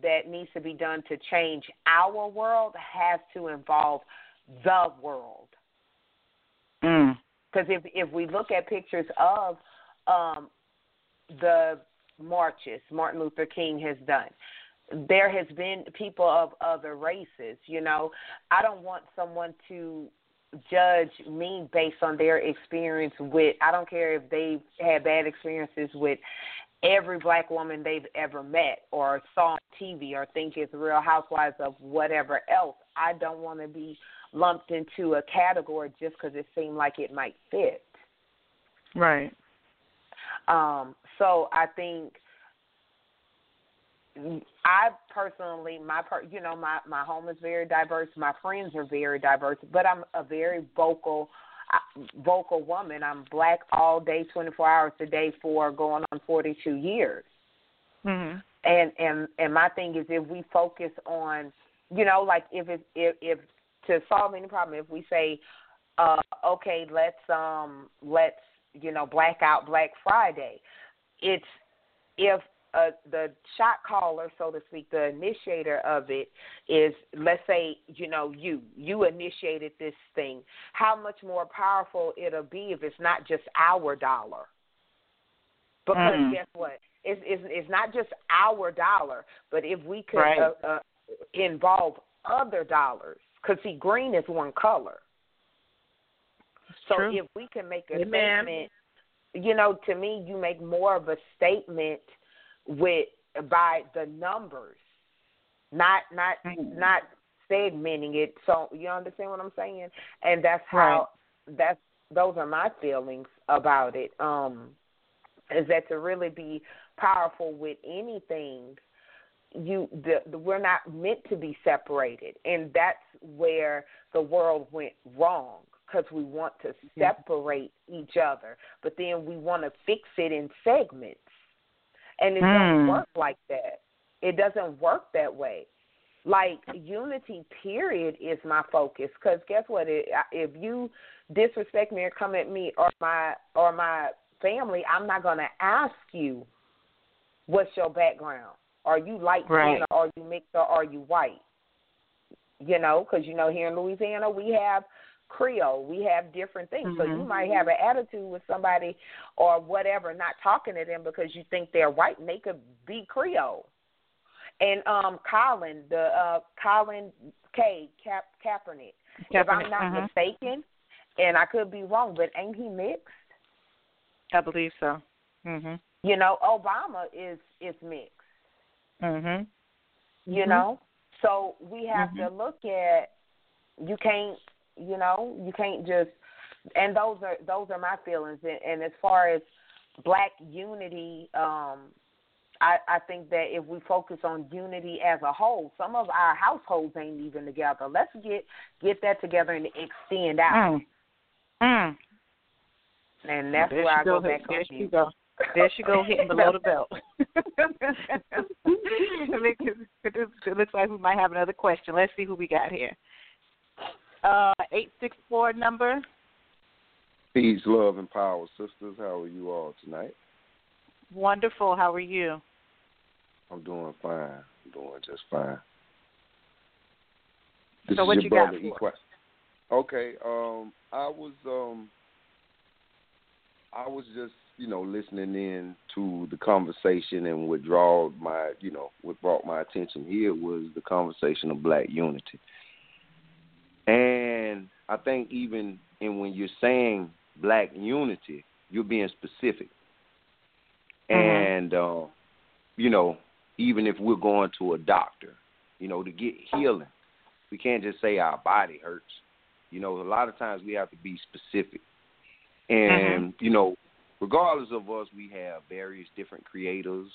that needs to be done to change our world has to involve the world. Mm. Because if if we look at pictures of um, the marches Martin Luther King has done, there has been people of other races. You know, I don't want someone to judge me based on their experience with. I don't care if they've had bad experiences with every black woman they've ever met or saw on TV or think it's Real Housewives of whatever else. I don't want to be lumped into a category just because it seemed like it might fit. Right. Um, so I think I personally, my per, you know, my my home is very diverse. My friends are very diverse, but I'm a very vocal, vocal woman. I'm black all day, 24 hours a day for going on 42 years. Mhm. And and and my thing is, if we focus on, you know, like if it if if to solve any problem, if we say, uh, okay, let's um let's you know black out Black Friday, it's if uh, the shot caller, so to speak, the initiator of it is, let's say, you know, you you initiated this thing. How much more powerful it'll be if it's not just our dollar? Because Mm. guess what? It's, it's it's not just our dollar, but if we could Right. uh, uh, involve other dollars, because see, green is one color. So True. if we can make a Amen. statement, you know, to me, you make more of a statement with by the numbers, not not Mhm. not segmenting it. So you understand what I'm saying? And that's how that's those are my feelings about it. Um, is that to really be powerful with anything, you the, the we're not meant to be separated, and that's where the world went wrong. because we want to separate each other, but then we want to fix it in segments. And it doesn't Hmm. work like that. It doesn't work that way. Like unity, period, is my focus. Because guess what? If you disrespect me or come at me or my or my family, I'm not gonna ask you what's your background. Are you light Right. or are you mixed or are you white? You know, because you know here in Louisiana we have Creole, we have different things. So you Mhm. might have an attitude with somebody or whatever, not talking to them because you think they're white and they could be Creole. And um Colin, the uh Colin K. Cap Kaepernick. If I'm Kaepernick, not mhm. mistaken, and I could be wrong, but ain't he mixed? I believe so. Mhm. You know, Obama is is mixed. Mhm. You Mhm. know, so we have to Mhm. look at. You can't, you know, you can't just. And those are those are my feelings. And, and as far as black unity, um, I, I think that if we focus on unity as a whole, some of our households ain't even together. Let's get get that together and extend out. Mm. Mm. And that's there where I go go. back there on she you. go. There she go, hitting [laughs] below the belt. [laughs] it looks like we might have another question. Let's see who we got here. Uh, eight six four number. Peace, love, and power, sisters. How are you all tonight? Wonderful. How are you? I'm doing fine. I'm doing just fine. This So what you got for. Okay. Um, I was um, I was just you know listening in to the conversation, and what my you know what brought my attention here was the conversation of black unity. And I think even in when you're saying black unity, you're being specific. And uh, you know, even if we're going to a doctor, you know, to get healing, we can't just say our body hurts. You know, a lot of times we have to be specific. And you know, regardless of us, we have various different creators.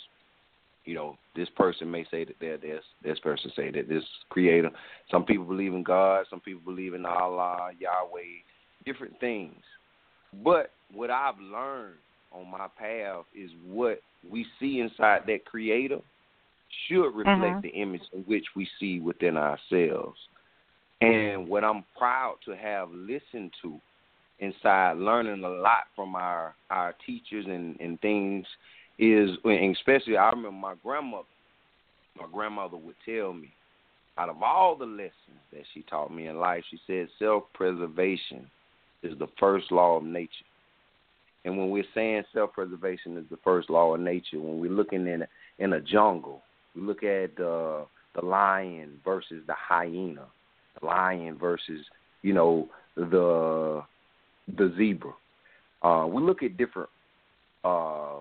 You know, this person may say that they're this, this person say that this creator. Some people believe in God, some people believe in Allah, Yahweh, different things. But what I've learned on my path is what we see inside that creator should reflect Mhm. the image in which we see within ourselves. And what I'm proud to have listened to inside learning a lot from our our teachers and, and things is especially I remember my grandmother my grandmother would tell me out of all the lessons that she taught me in life, she said self preservation is the first law of nature. And when we're saying self preservation is the first law of nature, when we're looking in a, in a jungle, we look at uh, the lion versus the hyena, the lion versus you know the the zebra. Uh, we look at different uh,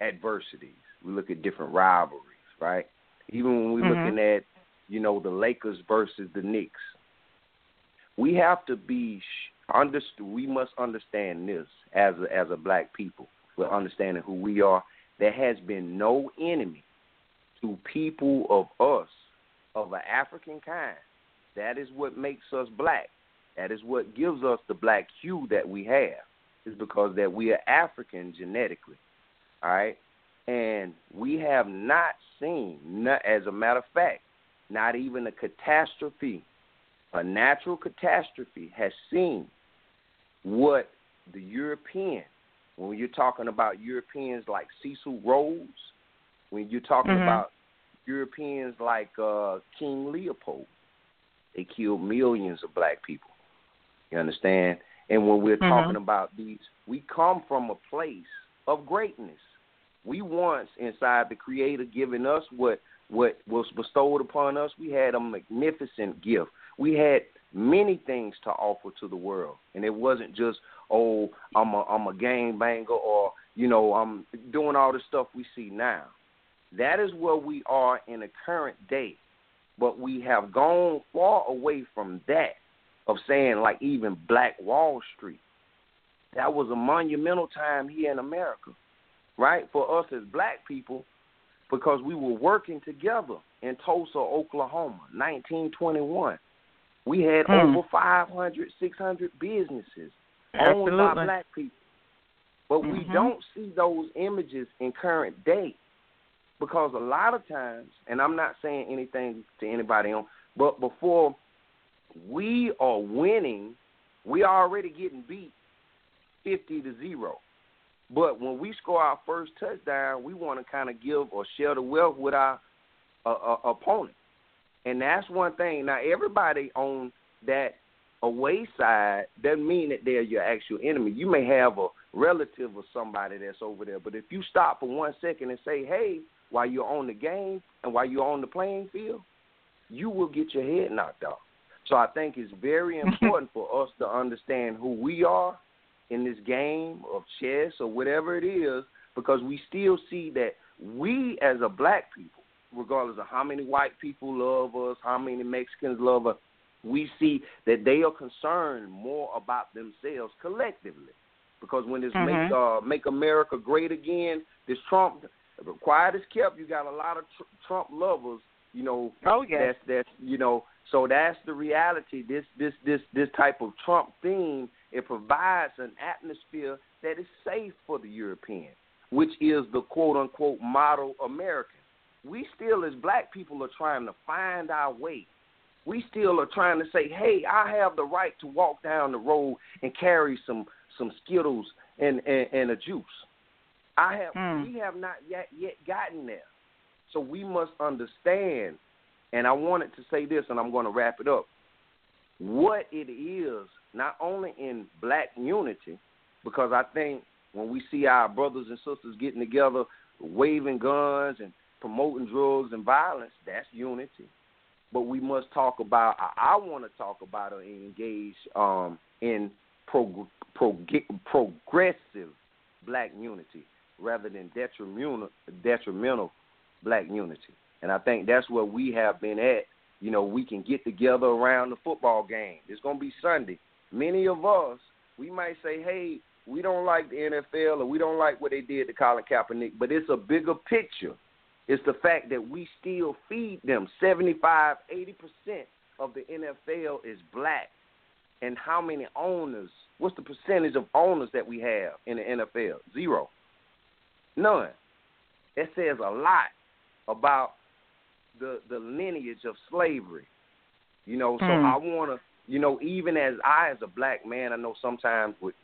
adversities. We look at different rivalries, right? Even when we're Mhm. looking at you know the Lakers versus the Knicks, we have to be sh- understood. We must understand this as a, as a black people. We're understanding who we are. There has been no enemy to people of us of an African kind. That is what makes us black. That is what gives us the black hue that we have. Is because that we are African genetically. All right, and we have not seen, not, as a matter of fact, not even a catastrophe, a natural catastrophe has seen what the European, when you're talking about Europeans like Cecil Rhodes, when you're talking Mhm. about Europeans like uh, King Leopold, they killed millions of black people. You understand? And when we're Mhm. talking about these, we come from a place of greatness. We once inside the Creator giving us what what was bestowed upon us. We had a magnificent gift. We had many things to offer to the world, and it wasn't just oh I'm a I'm a gang banger or you know I'm doing all the stuff we see now. That is where we are in the current day, but we have gone far away from that of saying like even Black Wall Street. That was a monumental time here in America, right? For us as black people, because we were working together in Tulsa, Oklahoma, 1921. We had Mm. over 500, 600 businesses owned by black people. But we Mhm. don't see those images in current day because a lot of times, and I'm not saying anything to anybody on, but before we are winning, we are already getting beat 50 to 0. But when we score our first touchdown, we want to kind of give or share the wealth with our uh, uh, opponent. And that's one thing. Now, everybody on that away side doesn't mean that they're your actual enemy. You may have a relative or somebody that's over there, but if you stop for one second and say, hey, while you're on the game and while you're on the playing field, you will get your head knocked off. So I think it's very [laughs] important for us to understand who we are in this game of chess or whatever it is, because we still see that we as a black people, regardless of how many white people love us, how many Mexicans love us, we see that they are concerned more about themselves collectively. Because when this Mhm. make uh, make America great again, this Trump quiet is kept. You got a lot of tr- Trump lovers, you know. Oh, yes. That's that's you know. So that's the reality. This this this this type of Trump theme it provides an atmosphere that is safe for the European, which is the quote unquote model American. We still, as black people, are trying to find our way. We still are trying to say, hey, I have the right to walk down the road and carry some some Skittles and and, and a juice. I have Mm. we have not yet yet gotten there. So we must understand and I wanted to say this and I'm going to wrap it up. What it is not only in black unity because I think when we see our brothers and sisters getting together waving guns and promoting drugs and violence, that's unity. But we must talk about. I, I want to talk about or engage um, in prog- prog- progressive black unity rather than detrimental detrimental black unity. And I think that's where we have been at. You know, we can get together around the football game. It's going to be Sunday. Many of us, we might say, hey, we don't like the NFL or we don't like what they did to Colin Kaepernick, but it's a bigger picture. It's the fact that we still feed them. 75, 80% of the NFL is black. And how many owners? What's the percentage of owners that we have in the NFL? Zero. None. It says a lot about the the lineage of slavery. You know, so Hmm. I want to, you know, even as I as a black man, I know sometimes with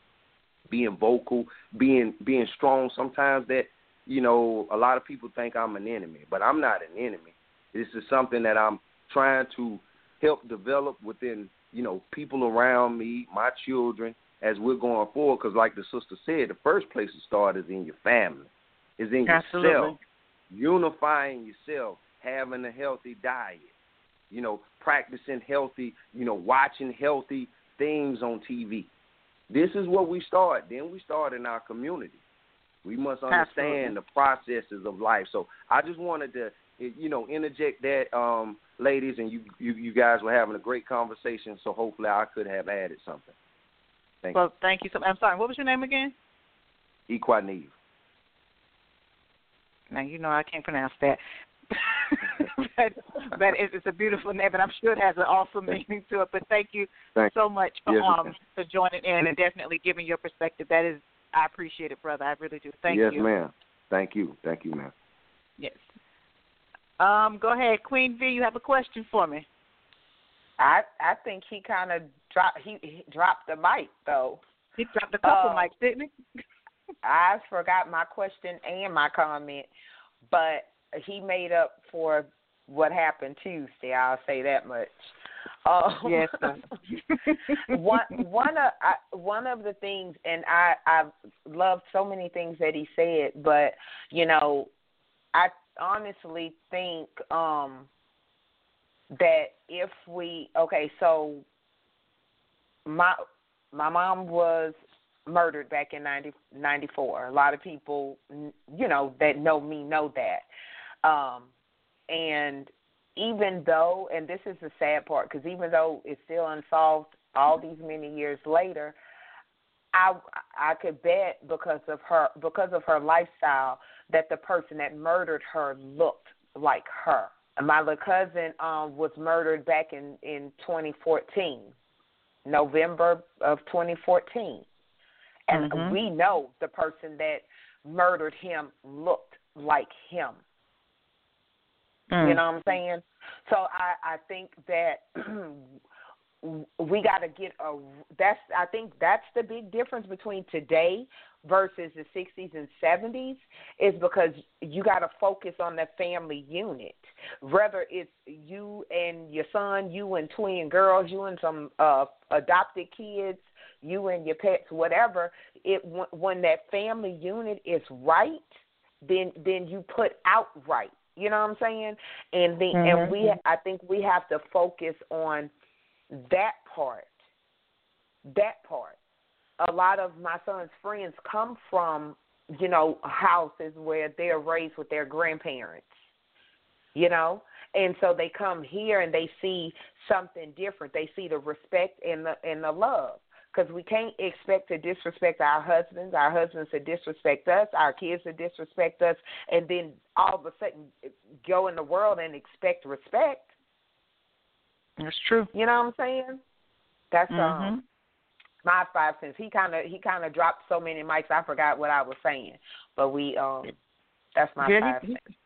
being vocal, being being strong, sometimes that you know a lot of people think I'm an enemy, but I'm not an enemy. This is something that I'm trying to help develop within you know people around me, my children, as we're going forward. Because like the sister said, the first place to start is in your family, is in Absolutely. yourself, unifying yourself, having a healthy diet, you know, practicing healthy, you know, watching healthy things on TV. This is where we start. Then we start in our community. We must understand Absolutely. the processes of life. So I just wanted to, you know, interject that, um, ladies, and you, you, you guys were having a great conversation. So hopefully I could have added something. Thank Well, thank you so I'm sorry, what was your name again? you. Equaneve. Now you know I can't pronounce that. [laughs] but but it's, it's a beautiful name, and I'm sure it has an awesome meaning to it. But thank you Thank so much for Yes, um for joining in and definitely giving your perspective. That is, I appreciate it, brother. I really do. Thank yes, you. Yes, ma'am. Thank you. Thank you, ma'am. Yes. Um, go ahead, Queen V. You have a question for me? I I think he kind of dropped he, he dropped the mic though. He dropped a couple Uh, mics, didn't he? I forgot my question and my comment, but he made up for what happened Tuesday. I'll say that much. Um, Yes, [laughs] one one of I, one of the things, and I I loved so many things that he said, but you know, I honestly think um that if we okay, so my my mom was murdered back in 90, 94. A lot of people, you know, that know me know that. Um, and even though, and this is the sad part, because even though it's still unsolved all these many years later, I I could bet because of her because of her lifestyle that the person that murdered her looked like her. my little cousin um was murdered back in in 2014, November of 2014, and Mhm. we know the person that murdered him looked like him. Mm. You know what I'm saying? So I I think that [clears throat] we got to get a that's I think that's the big difference between today versus the 60s and 70s is because you got to focus on the family unit. Whether it's you and your son, you and twin girls, you and some uh adopted kids, you and your pets, whatever, it when that family unit is right, then then you put out right. You know what I'm saying? And the Mhm. and we I think we have to focus on that part. That part. A lot of my son's friends come from, you know, houses where they're raised with their grandparents. You know? And so they come here and they see something different. They see the respect and the and the love because we can't expect to disrespect our husbands, our husbands to disrespect us, our kids to disrespect us, and then all of a sudden go in the world and expect respect. That's true. You know what I'm saying? That's Mhm. um my five cents. He kind of he kind of dropped so many mics, I forgot what I was saying. But we um that's my Yeah, five he- cents.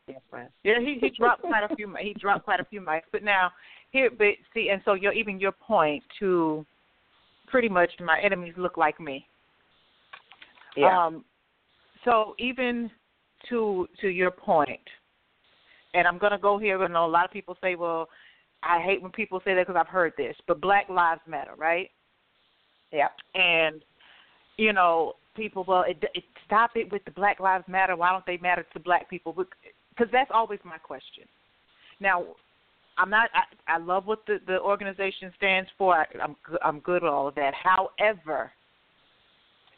Yeah, he he dropped quite a few. He dropped quite a few mics. But now here, but see, and so your even your point to pretty much my enemies look like me. Yeah. Um, so even to to your point, and I'm gonna go here. I know a lot of people say, "Well, I hate when people say that because I've heard this." But Black Lives Matter, right? Yeah. And you know, people, well, it, it stop it with the Black Lives Matter. Why don't they matter to Black people? Because that's always my question. Now, I'm not. I, I love what the the organization stands for. I, I'm I'm good with all of that. However,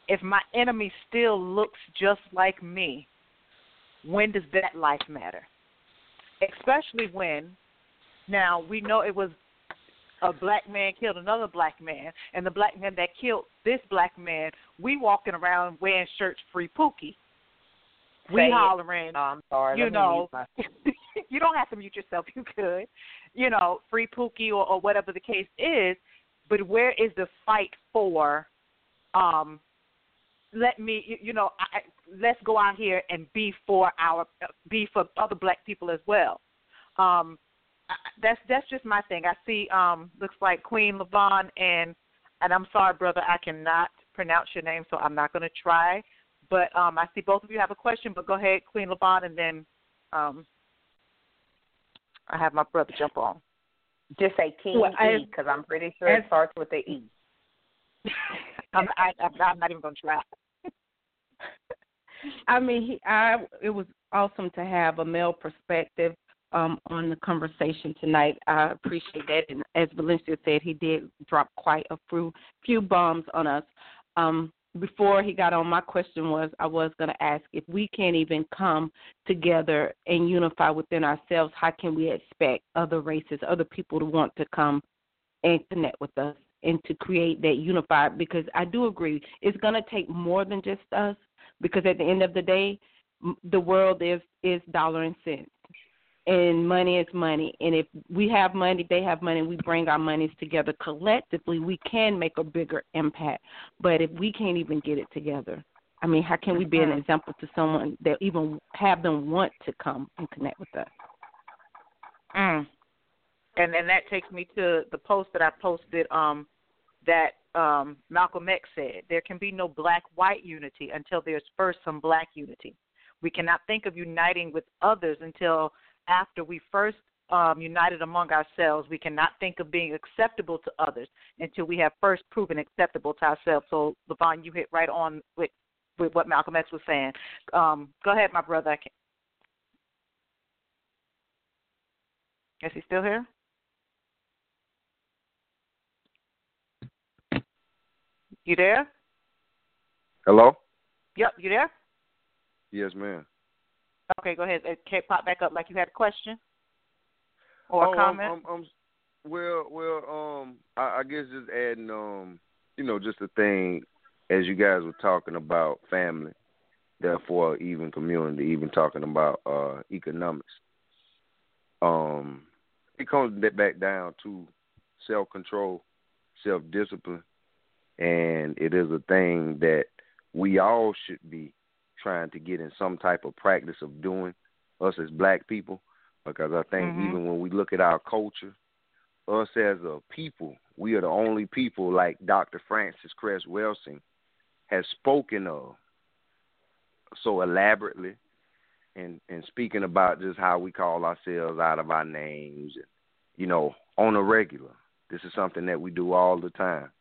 if my enemy still looks just like me, when does that life matter? Especially when now we know it was a black man killed another black man, and the black man that killed this black man, we walking around wearing shirts free Pookie. We hollering. Oh, I'm sorry. You Let know, [laughs] you don't have to mute yourself. You could, you know, free Pookie or, or whatever the case is. But where is the fight for? Um, let me, you, you know, I, let's go out here and be for our, be for other black people as well. Um, I- that's that's just my thing. I see, um, looks like Queen Levon and and I'm sorry, brother, I cannot pronounce your name, so I'm not going to try. But um, I see both of you have a question. But go ahead, Queen Levon, and then um, I have my brother jump on. Just say King Well, I- E because I'm pretty sure it starts with the E. [laughs] I'm, I, I'm I'm not even going to try. [laughs] I mean, he, I it was awesome to have a male perspective um, on the conversation tonight. I appreciate that, and as Valencia said, he did drop quite a few few bombs on us. Um, before he got on, my question was I was going to ask if we can't even come together and unify within ourselves, how can we expect other races, other people to want to come and connect with us and to create that unified? Because I do agree, it's going to take more than just us because at the end of the day, the world is is dollar and cents, and money is money. And if we have money, they have money, and we bring our monies together collectively, we can make a bigger impact. But if we can't even get it together, I mean, how can we be an example to someone that even have them want to come and connect with us? Mm. And and that takes me to the post that I posted um that um Malcolm X said there can be no black white unity until there's first some black unity. We cannot think of uniting with others until after we first um, united among ourselves. We cannot think of being acceptable to others until we have first proven acceptable to ourselves. So, Levon, you hit right on with with what Malcolm X was saying. Um, go ahead, my brother. I can... Is he still here? You there? Hello? Yep, you there? Yes, ma'am. Okay, go ahead. It can't pop back up like you had a question or oh, a comment. Um, um, um, well, well, um, I, I guess just adding, um, you know, just a thing as you guys were talking about family, therefore even community, even talking about uh economics. um, it comes back down to self control, self discipline, and it is a thing that we all should be trying to get in some type of practice of doing us as black people because I think Mhm. even when we look at our culture, us as a people, we are the only people like Dr. Frances Cress Welsing has spoken of so elaborately and and speaking about just how we call ourselves out of our names you know on a regular this is something that we do all the time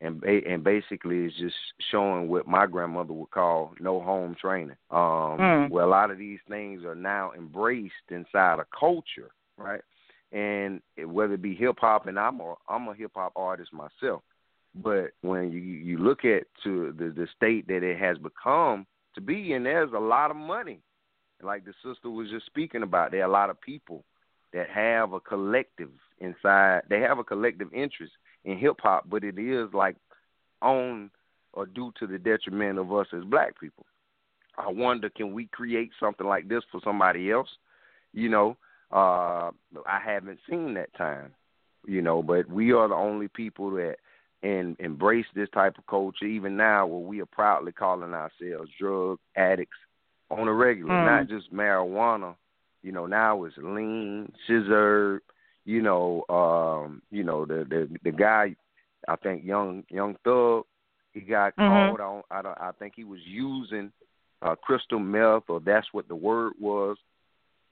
and ba- and basically it's just showing what my grandmother would call no home training um Mm. where a lot of these things are now embraced inside a culture right and it- whether it be hip hop and I'm a I'm a hip hop artist myself but when you you look at to the the state that it has become to be in, there's a lot of money. Like the sister was just speaking about, there are a lot of people that have a collective inside. They have a collective interest in hip hop, but it is like on or due to the detriment of us as black people. I wonder, can we create something like this for somebody else? You know, uh, I haven't seen that time. You know, but we are the only people that and embrace this type of culture even now where we are proudly calling ourselves drug addicts on a regular, Mm. not just marijuana. You know, now it's lean, scissor, you know, um, you know, the the the guy I think young young thug, he got Mhm. caught on I don't I think he was using uh crystal meth or that's what the word was.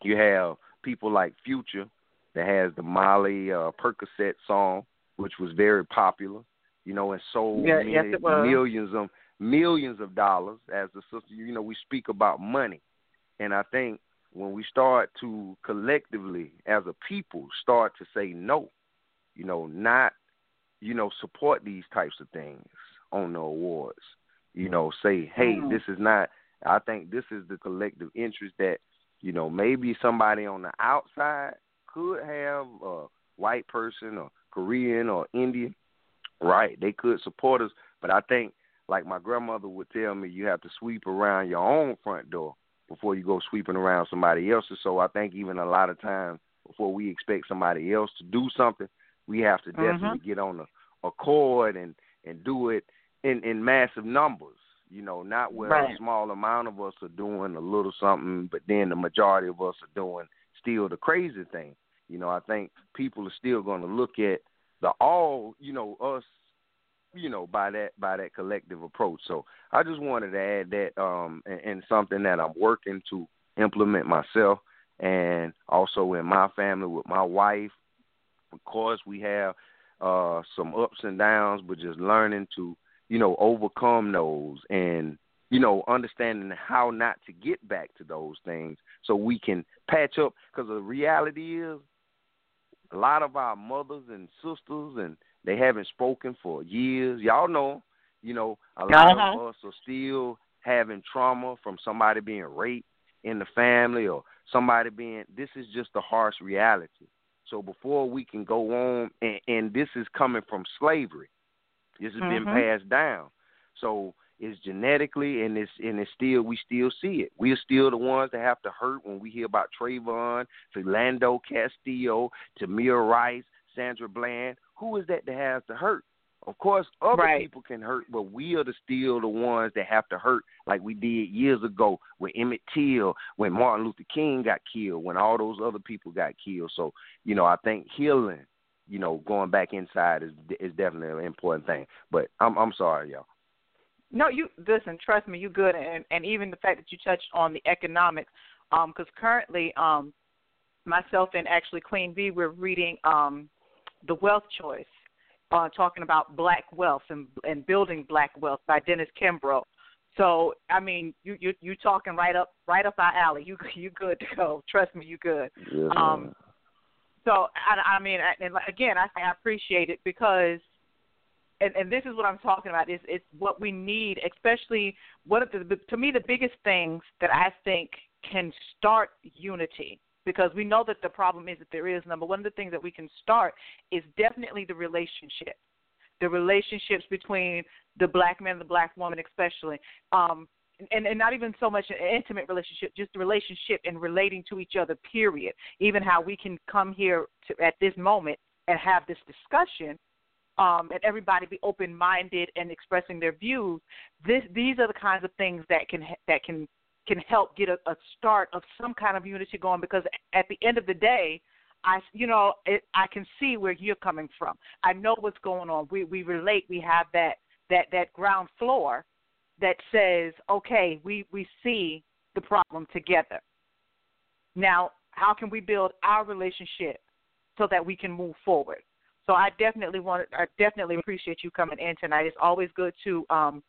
You have people like Future that has the Molly uh Percocet song, which was very popular you know, and sold Yeah, many, yes, millions of millions of dollars. As the sister, you know, we speak about money, and I think when we start to collectively, as a people, start to say no, you know, not, you know, support these types of things on the awards. You know, say, hey, Mhm. this is not. I think this is the collective interest that, you know, maybe somebody on the outside could have a white person or Korean or Indian right? They could support us, but I think, like my grandmother would tell me, you have to sweep around your own front door before you go sweeping around somebody else's. So I think even a lot of times before we expect somebody else to do something, we have to Mhm. definitely get on a a accord and and do it in in massive numbers. You know, not where Right. a small amount of us are doing a little something, but then the majority of us are doing still the crazy thing. You know, I think people are still going to look at the all, you know, us, you know, by that by that collective approach. So I just wanted to add that um and, and something that I'm working to implement myself and also in my family with my wife. Of course we have uh some ups and downs, but just learning to, you know, overcome those and you know, understanding how not to get back to those things so we can patch up because the reality is a lot of our mothers and sisters and they haven't spoken for years. Y'all know, you know, a lot Uh-huh. of us are still having trauma from somebody being raped in the family or somebody being this is just the harsh reality. So before we can go on and, and this is coming from slavery. This has been Mhm. passed down. So it's genetically and it's and it's still we still see it. We're still the ones that have to hurt when we hear about Trayvon, Philando Castillo, Tamir Rice, Sandra Bland. Who is that that has to hurt? Of course, other Right. people can hurt, but we are the still the ones that have to hurt, like we did years ago with Emmett Till, when Martin Luther King got killed, when all those other people got killed. So, you know, I think healing, you know, going back inside is is definitely an important thing. But I'm I'm sorry, y'all. No, you listen. Trust me, you good, and and even the fact that you touched on the economics, um, because currently, um, myself and actually Queen V, we're reading um, the Wealth Choice, uh, talking about black wealth and and building black wealth by Dennis Kimbro. So I mean, you you you talking right up right up our alley. You [laughs] you good to go. Trust me, you good. Yes, Um. So I, I mean, I, and again, I, I appreciate it because, and, and this is what I'm talking about. Is it's what we need, especially one of the to me the biggest things that I think can start unity because we know that the problem is that there is number one of the things that we can start is definitely the relationship the relationships between the black man and the black woman especially um and, and not even so much an intimate relationship, just a relationship and relating to each other. Period. Even how we can come here to, at this moment and have this discussion, um, and everybody be open minded and expressing their views. This these are the kinds of things that can that can can help get a, a start of some kind of unity going. Because at the end of the day, I you know it, I can see where you're coming from. I know what's going on. We we relate. We have that that that ground floor that says, okay, we we see the problem together. Now, how can we build our relationship so that we can move forward? So I definitely want I definitely appreciate you coming in tonight. It's always good to um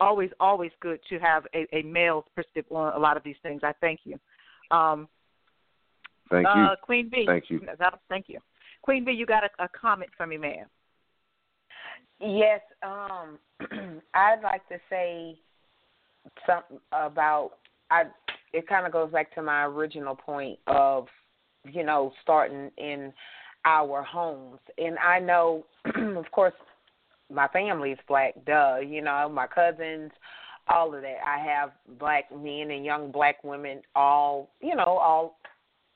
always always good to have a, a male perspective on a lot of these things. I thank you. Um Thank uh, you. Queen B. Thank you. Thank you. Queen B, you got a, a comment from me, ma'am. Yes, um, [clears throat] I'd like to say something about I. It kind of goes back to my original point of, you know, starting in our homes, and I know, [clears throat] of course, my family's black. Duh, you know, my cousins, all of that. I have black men and young black women, all you know, all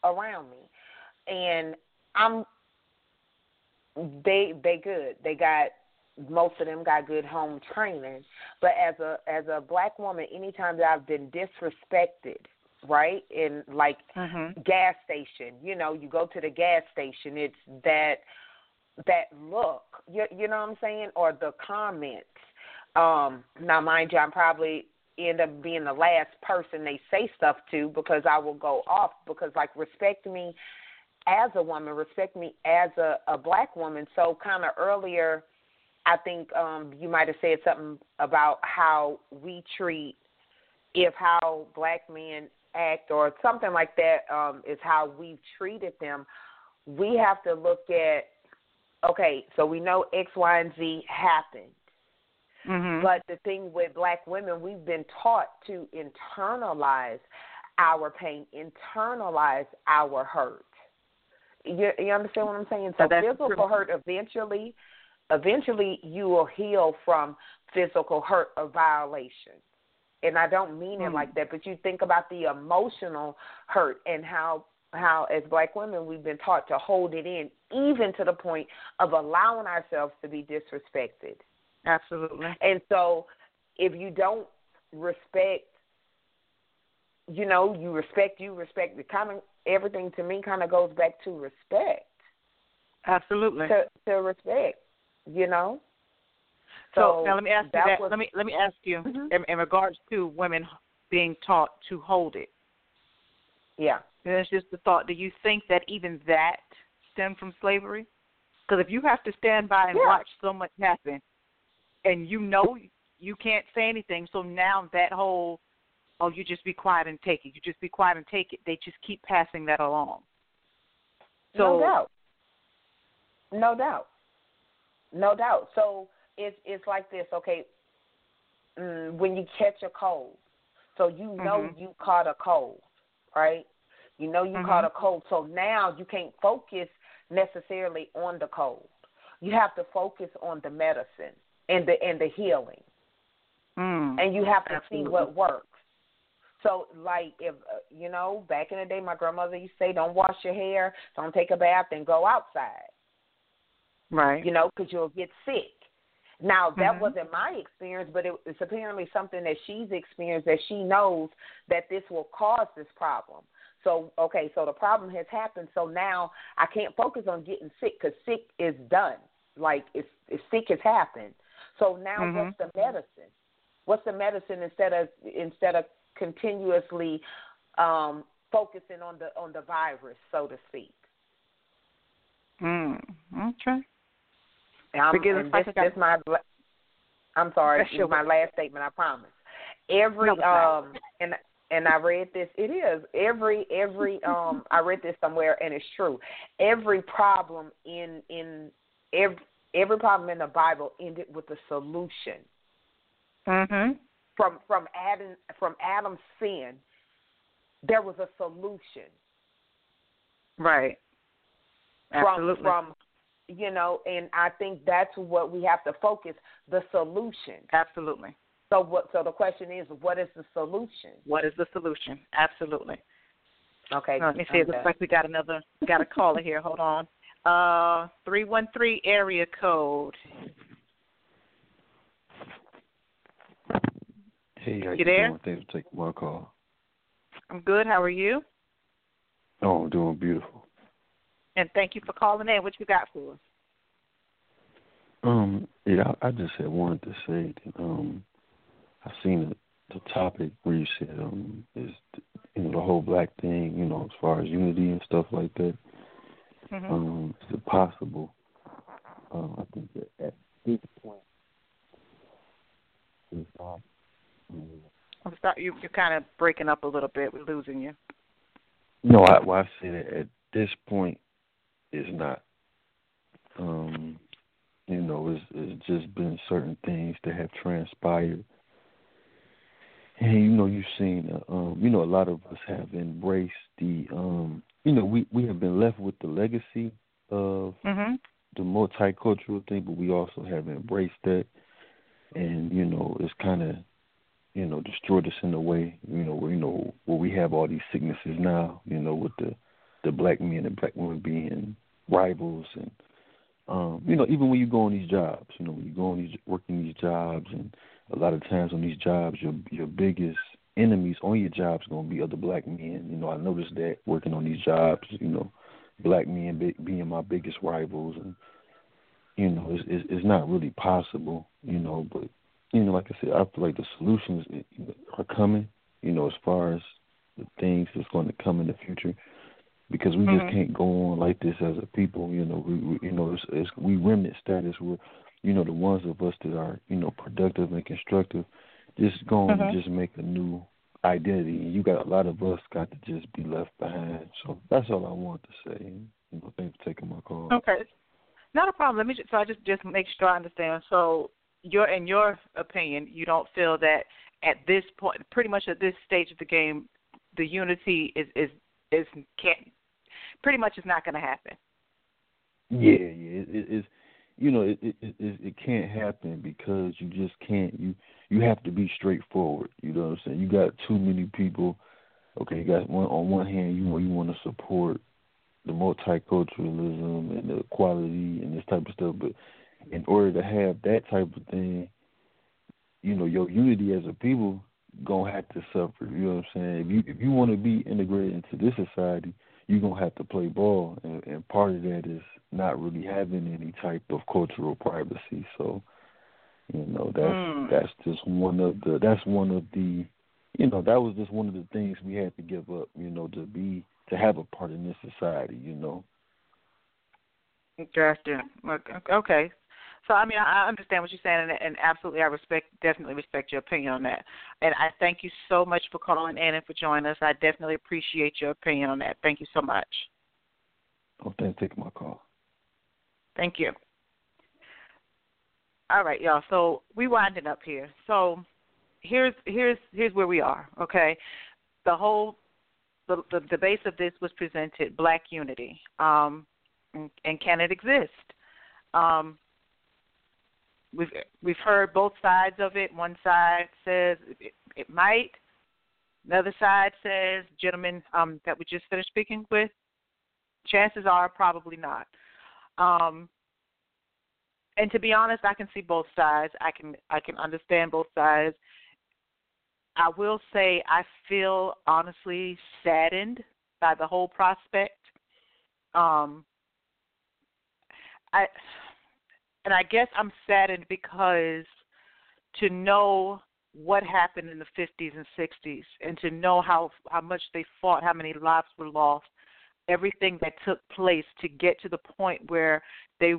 around me, and I'm. They they good. They got most of them got good home training. But as a as a black woman, anytime that I've been disrespected, right, in like mm-hmm. gas station, you know, you go to the gas station, it's that that look, you you know what I'm saying, or the comments. Um, now, mind you, I'm probably end up being the last person they say stuff to because I will go off because like respect me as a woman, respect me as a, a black woman. So kind of earlier I think um, you might have said something about how we treat, if how black men act or something like that um, is how we've treated them. We have to look at, okay, so we know X, Y, and Z happened. Mm-hmm. But the thing with black women, we've been taught to internalize our pain, internalize our hurt. You, you understand what I'm saying? So physical true. hurt eventually eventually you will heal from physical hurt or violation. And I don't mean it mm. like that, but you think about the emotional hurt and how how as black women we've been taught to hold it in even to the point of allowing ourselves to be disrespected. Absolutely. And so if you don't respect you know, you respect you respect the kind of everything to me kind of goes back to respect. Absolutely. To to respect you know. So, so now let me ask you that. that. Was, let me let me ask you mm-hmm. in, in regards to women being taught to hold it. Yeah. And it's just the thought. Do you think that even that stemmed from slavery? Because if you have to stand by and yeah. watch so much happen, and you know you can't say anything, so now that whole oh you just be quiet and take it, you just be quiet and take it. They just keep passing that along. So, no doubt. No doubt. No doubt. So it's it's like this. Okay, mm, when you catch a cold, so you know mm-hmm. you caught a cold, right? You know you mm-hmm. caught a cold. So now you can't focus necessarily on the cold. You have to focus on the medicine and the and the healing, mm, and you have to absolutely. see what works. So, like, if uh, you know, back in the day, my grandmother used to say, "Don't wash your hair, don't take a bath, and go outside." Right. You know, because you'll get sick. Now that mm-hmm. wasn't my experience, but it, it's apparently something that she's experienced that she knows that this will cause this problem. So okay, so the problem has happened. So now I can't focus on getting sick because sick is done. Like it's, it's sick has happened. So now mm-hmm. what's the medicine? What's the medicine instead of instead of continuously um, focusing on the on the virus, so to speak? Mm. Okay. I'm, and this, this my I'm sorry, this is my last statement. I promise. Every um and and I read this. It is every every [laughs] um I read this somewhere and it's true. Every problem in in every every problem in the Bible ended with a solution. Mhm. From from Adam from Adam's sin, there was a solution. Right. Absolutely. From from you know, and I think that's what we have to focus the solution. Absolutely. So what? So the question is, what is the solution? What is the solution? Absolutely. Okay. Let me see. It looks like we got another got a caller here. Hold on. Uh, three one three area code. Hey, how You you, there? doing? Thanks for taking my call. I'm good. How are you? Oh, I'm doing beautiful. And thank you for calling in. What you got for us? Um, yeah, I, I just had wanted to say that um, I seen the, the topic where you said um is you know the whole black thing, you know, as far as unity and stuff like that. Mhm. Um, is it possible? Um, I think that at this point, it's not. um, I'm sorry, you, you're kind of breaking up a little bit. We're losing you. No, I, well, I say that at this point, it's not. Um, you know, it's, it's just been certain things that have transpired, and you know, you've seen. Uh, um, you know, a lot of us have embraced the. Um, you know, we we have been left with the legacy of Mhm. the multicultural thing, but we also have embraced that, and you know, it's kind of you know, destroyed us in a way, you know, where you know where we have all these sicknesses now, you know, with the the black men and black women being rivals and um, you know, even when you go on these jobs, you know, when you go on these working these jobs and a lot of times on these jobs your your biggest enemies on your jobs gonna be other black men. You know, I noticed that working on these jobs, you know, black men be, being my biggest rivals and you know, it's, it's it's not really possible, you know, but you know, like I said, I feel like the solutions are coming. You know, as far as the things that's going to come in the future, because we Mhm. just can't go on like this as a people. You know, we, we you know, it's, it's we remnant status. We're, you know, the ones of us that are you know productive and constructive, just going Mhm. to just make a new identity. And you got a lot of us got to just be left behind. So that's all I want to say. You know, thanks for taking my call. Okay. Not a problem. Let me just, so I just just make sure I understand. So your in your opinion, you don't feel that at this point, pretty much at this stage of the game, the unity is is is can't pretty much is not going to happen. Yeah, yeah. It, it, it's you know it, it it it can't happen because you just can't. You you have to be straightforward. You know what I'm saying? You got too many people. Okay, you got one on one hand you you want to support the multiculturalism and the equality and this type of stuff, but in order to have that type of thing, you know your unity as a people gonna have to suffer. You know what I'm saying? If you if you want to be integrated into this society, you're gonna have to play ball, and, and part of that is not really having any type of cultural privacy. So, you know, that's Mm. that's just one of the that's one of the, you know, that was just one of the things we had to give up. You know, to be to have a part in this society. You know. Gotcha. Okay. So I mean, I I understand what you're saying, and, and absolutely, I respect, definitely respect your opinion on that. And I thank you so much for calling in and for joining us. I definitely appreciate your opinion on that. Thank you so much. Oh, thanks for taking my call. Thank you. All right, y'all. So we winding up here. So here's here's here's where we are. Okay, the whole the the, the base of this was presented black unity. Um, and, and can it exist? Um, we've we've heard both sides of it. One side says it, it might. Another side says, gentlemen um, that we just finished speaking with, chances are probably not. Um, and to be honest, I can see both sides. I can I can understand both sides. I will say I feel honestly saddened by the whole prospect. Um, I and I guess I'm saddened because to know what happened in the 50s and 60s and to know how how much they fought, how many lives were lost, everything that took place to get to the point where they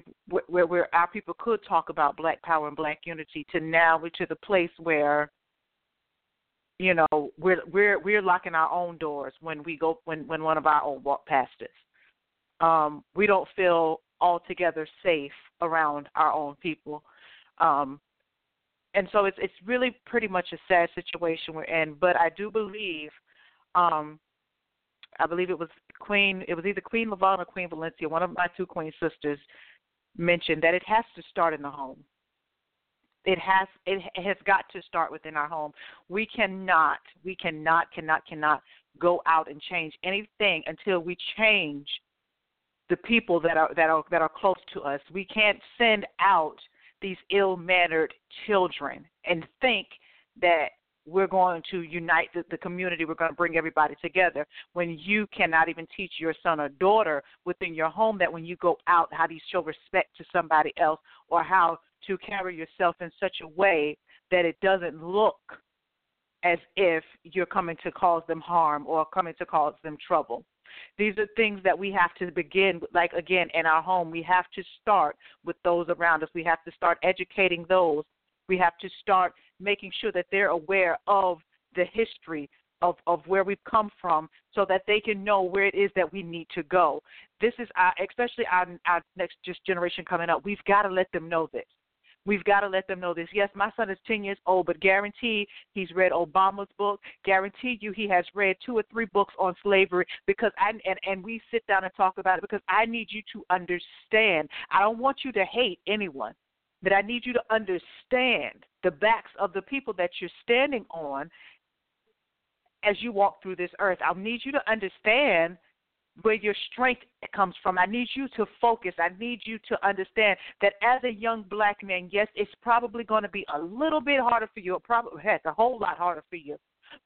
where where our people could talk about black power and black unity to now we're to the place where you know we're we're we're locking our own doors when we go when when one of our own walk past us. Um we don't feel altogether safe around our own people um and so it's it's really pretty much a sad situation we're in but i do believe um i believe it was queen it was either queen lavon or queen valencia one of my two queen sisters mentioned that it has to start in the home It has it has got to start within our home. We cannot, we cannot, cannot, cannot go out and change anything until we change the people that are that are that are close to us. We can't send out these ill-mannered children and think that we're going to unite the, the community, we're going to bring everybody together when you cannot even teach your son or daughter within your home that when you go out, how you show respect to somebody else or how to carry yourself in such a way that it doesn't look as if you're coming to cause them harm or coming to cause them trouble. These are things that we have to begin, like again, in our home. We have to start with those around us. We have to start educating those. We have to start making sure that they're aware of the history of, of where we've come from so that they can know where it is that we need to go. This is our, especially our, our next just generation coming up. We've got to let them know this. We've got to let them know this. Yes, my son is 10 years old, but guarantee he's read Obama's book. Guarantee you he has read two or three books on slavery because I and and we sit down and talk about it because I need you to understand. I don't want you to hate anyone, but I need you to understand the backs of the people that you're standing on as you walk through this earth. I need you to understand where your strength comes from. I need you to focus. I need you to understand that as a young black man, yes, it's probably going to be a little bit harder for you. It Probably [laughs] heck, a whole lot harder for you.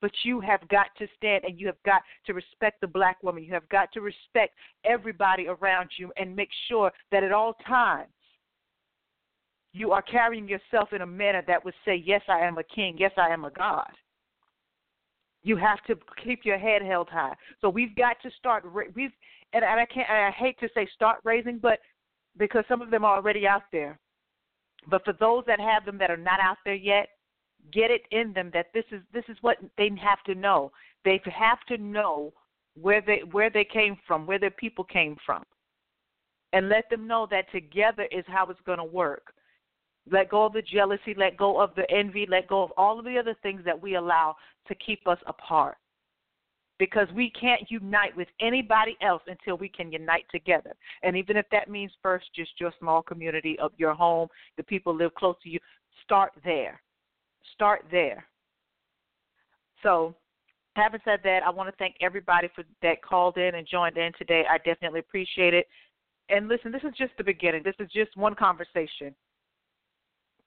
But you have got to stand and you have got to respect the black woman. You have got to respect everybody around you and make sure that at all times you are carrying yourself in a manner that would say, Yes, I am a king. Yes, I am a God. You have to keep your head held high. So we've got to start. We've and, I can't. I hate to say start raising, but because some of them are already out there. But for those that have them that are not out there yet, get it in them that this is this is what they have to know. They have to know where they where they came from, where their people came from, and let them know that together is how it's going to work. Let go of the jealousy, let go of the envy, let go of all of the other things that we allow to keep us apart. Because we can't unite with anybody else until we can unite together. And even if that means first just your small community of your home, the people live close to you, start there. Start there. So, having said that, I want to thank everybody for that called in and joined in today. I definitely appreciate it. And listen, this is just the beginning. This is just one conversation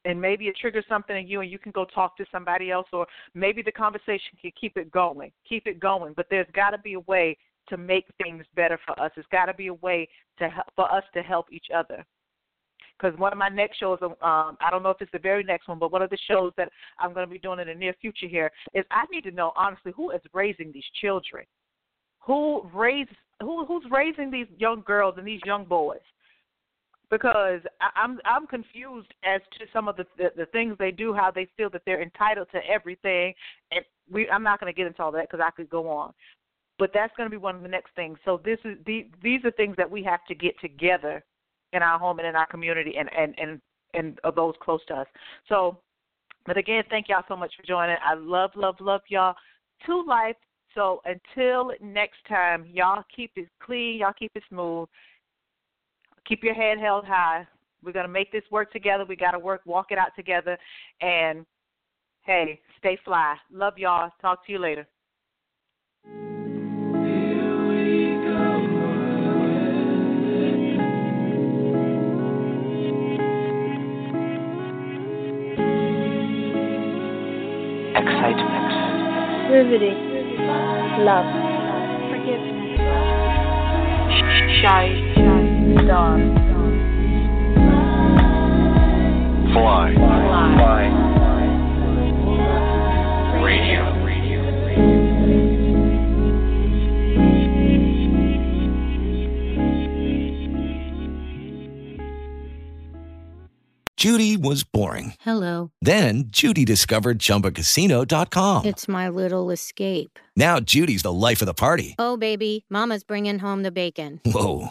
and maybe it triggers something in you and you can go talk to somebody else or maybe the conversation can keep it going keep it going. But there's got to be a way to make things better for us. It's got to be a way to help, for us to help each other. Because one of my next shows um i don't know if it's the very next one but one of the shows that i'm going to be doing in the near future here is i need to know honestly who is raising these children? Who raise who who's raising these young girls and these young boys because I'm I'm confused as to some of the, the the things they do, how they feel that they're entitled to everything, and we I'm not going to get into all that because I could go on, but that's going to be one of the next things. So this is the, these are things that we have to get together in our home and in our community and and and and of those close to us. So, but again, thank y'all so much for joining. I love love love y'all to life. So until next time, y'all keep it clean, y'all keep it smooth keep your head held high. We're going to make this work together. We got to work, walk it out together. And hey, stay fly. Love y'all. Talk to you later. Excitement. Riveting. Love. Forgiveness. Shy. Dawn. Fly. Fly. Radio. Judy was boring. Hello. Then Judy discovered ChumbaCasino.com. It's my little escape. Now Judy's the life of the party. Oh, baby, Mama's bringing home the bacon. Whoa,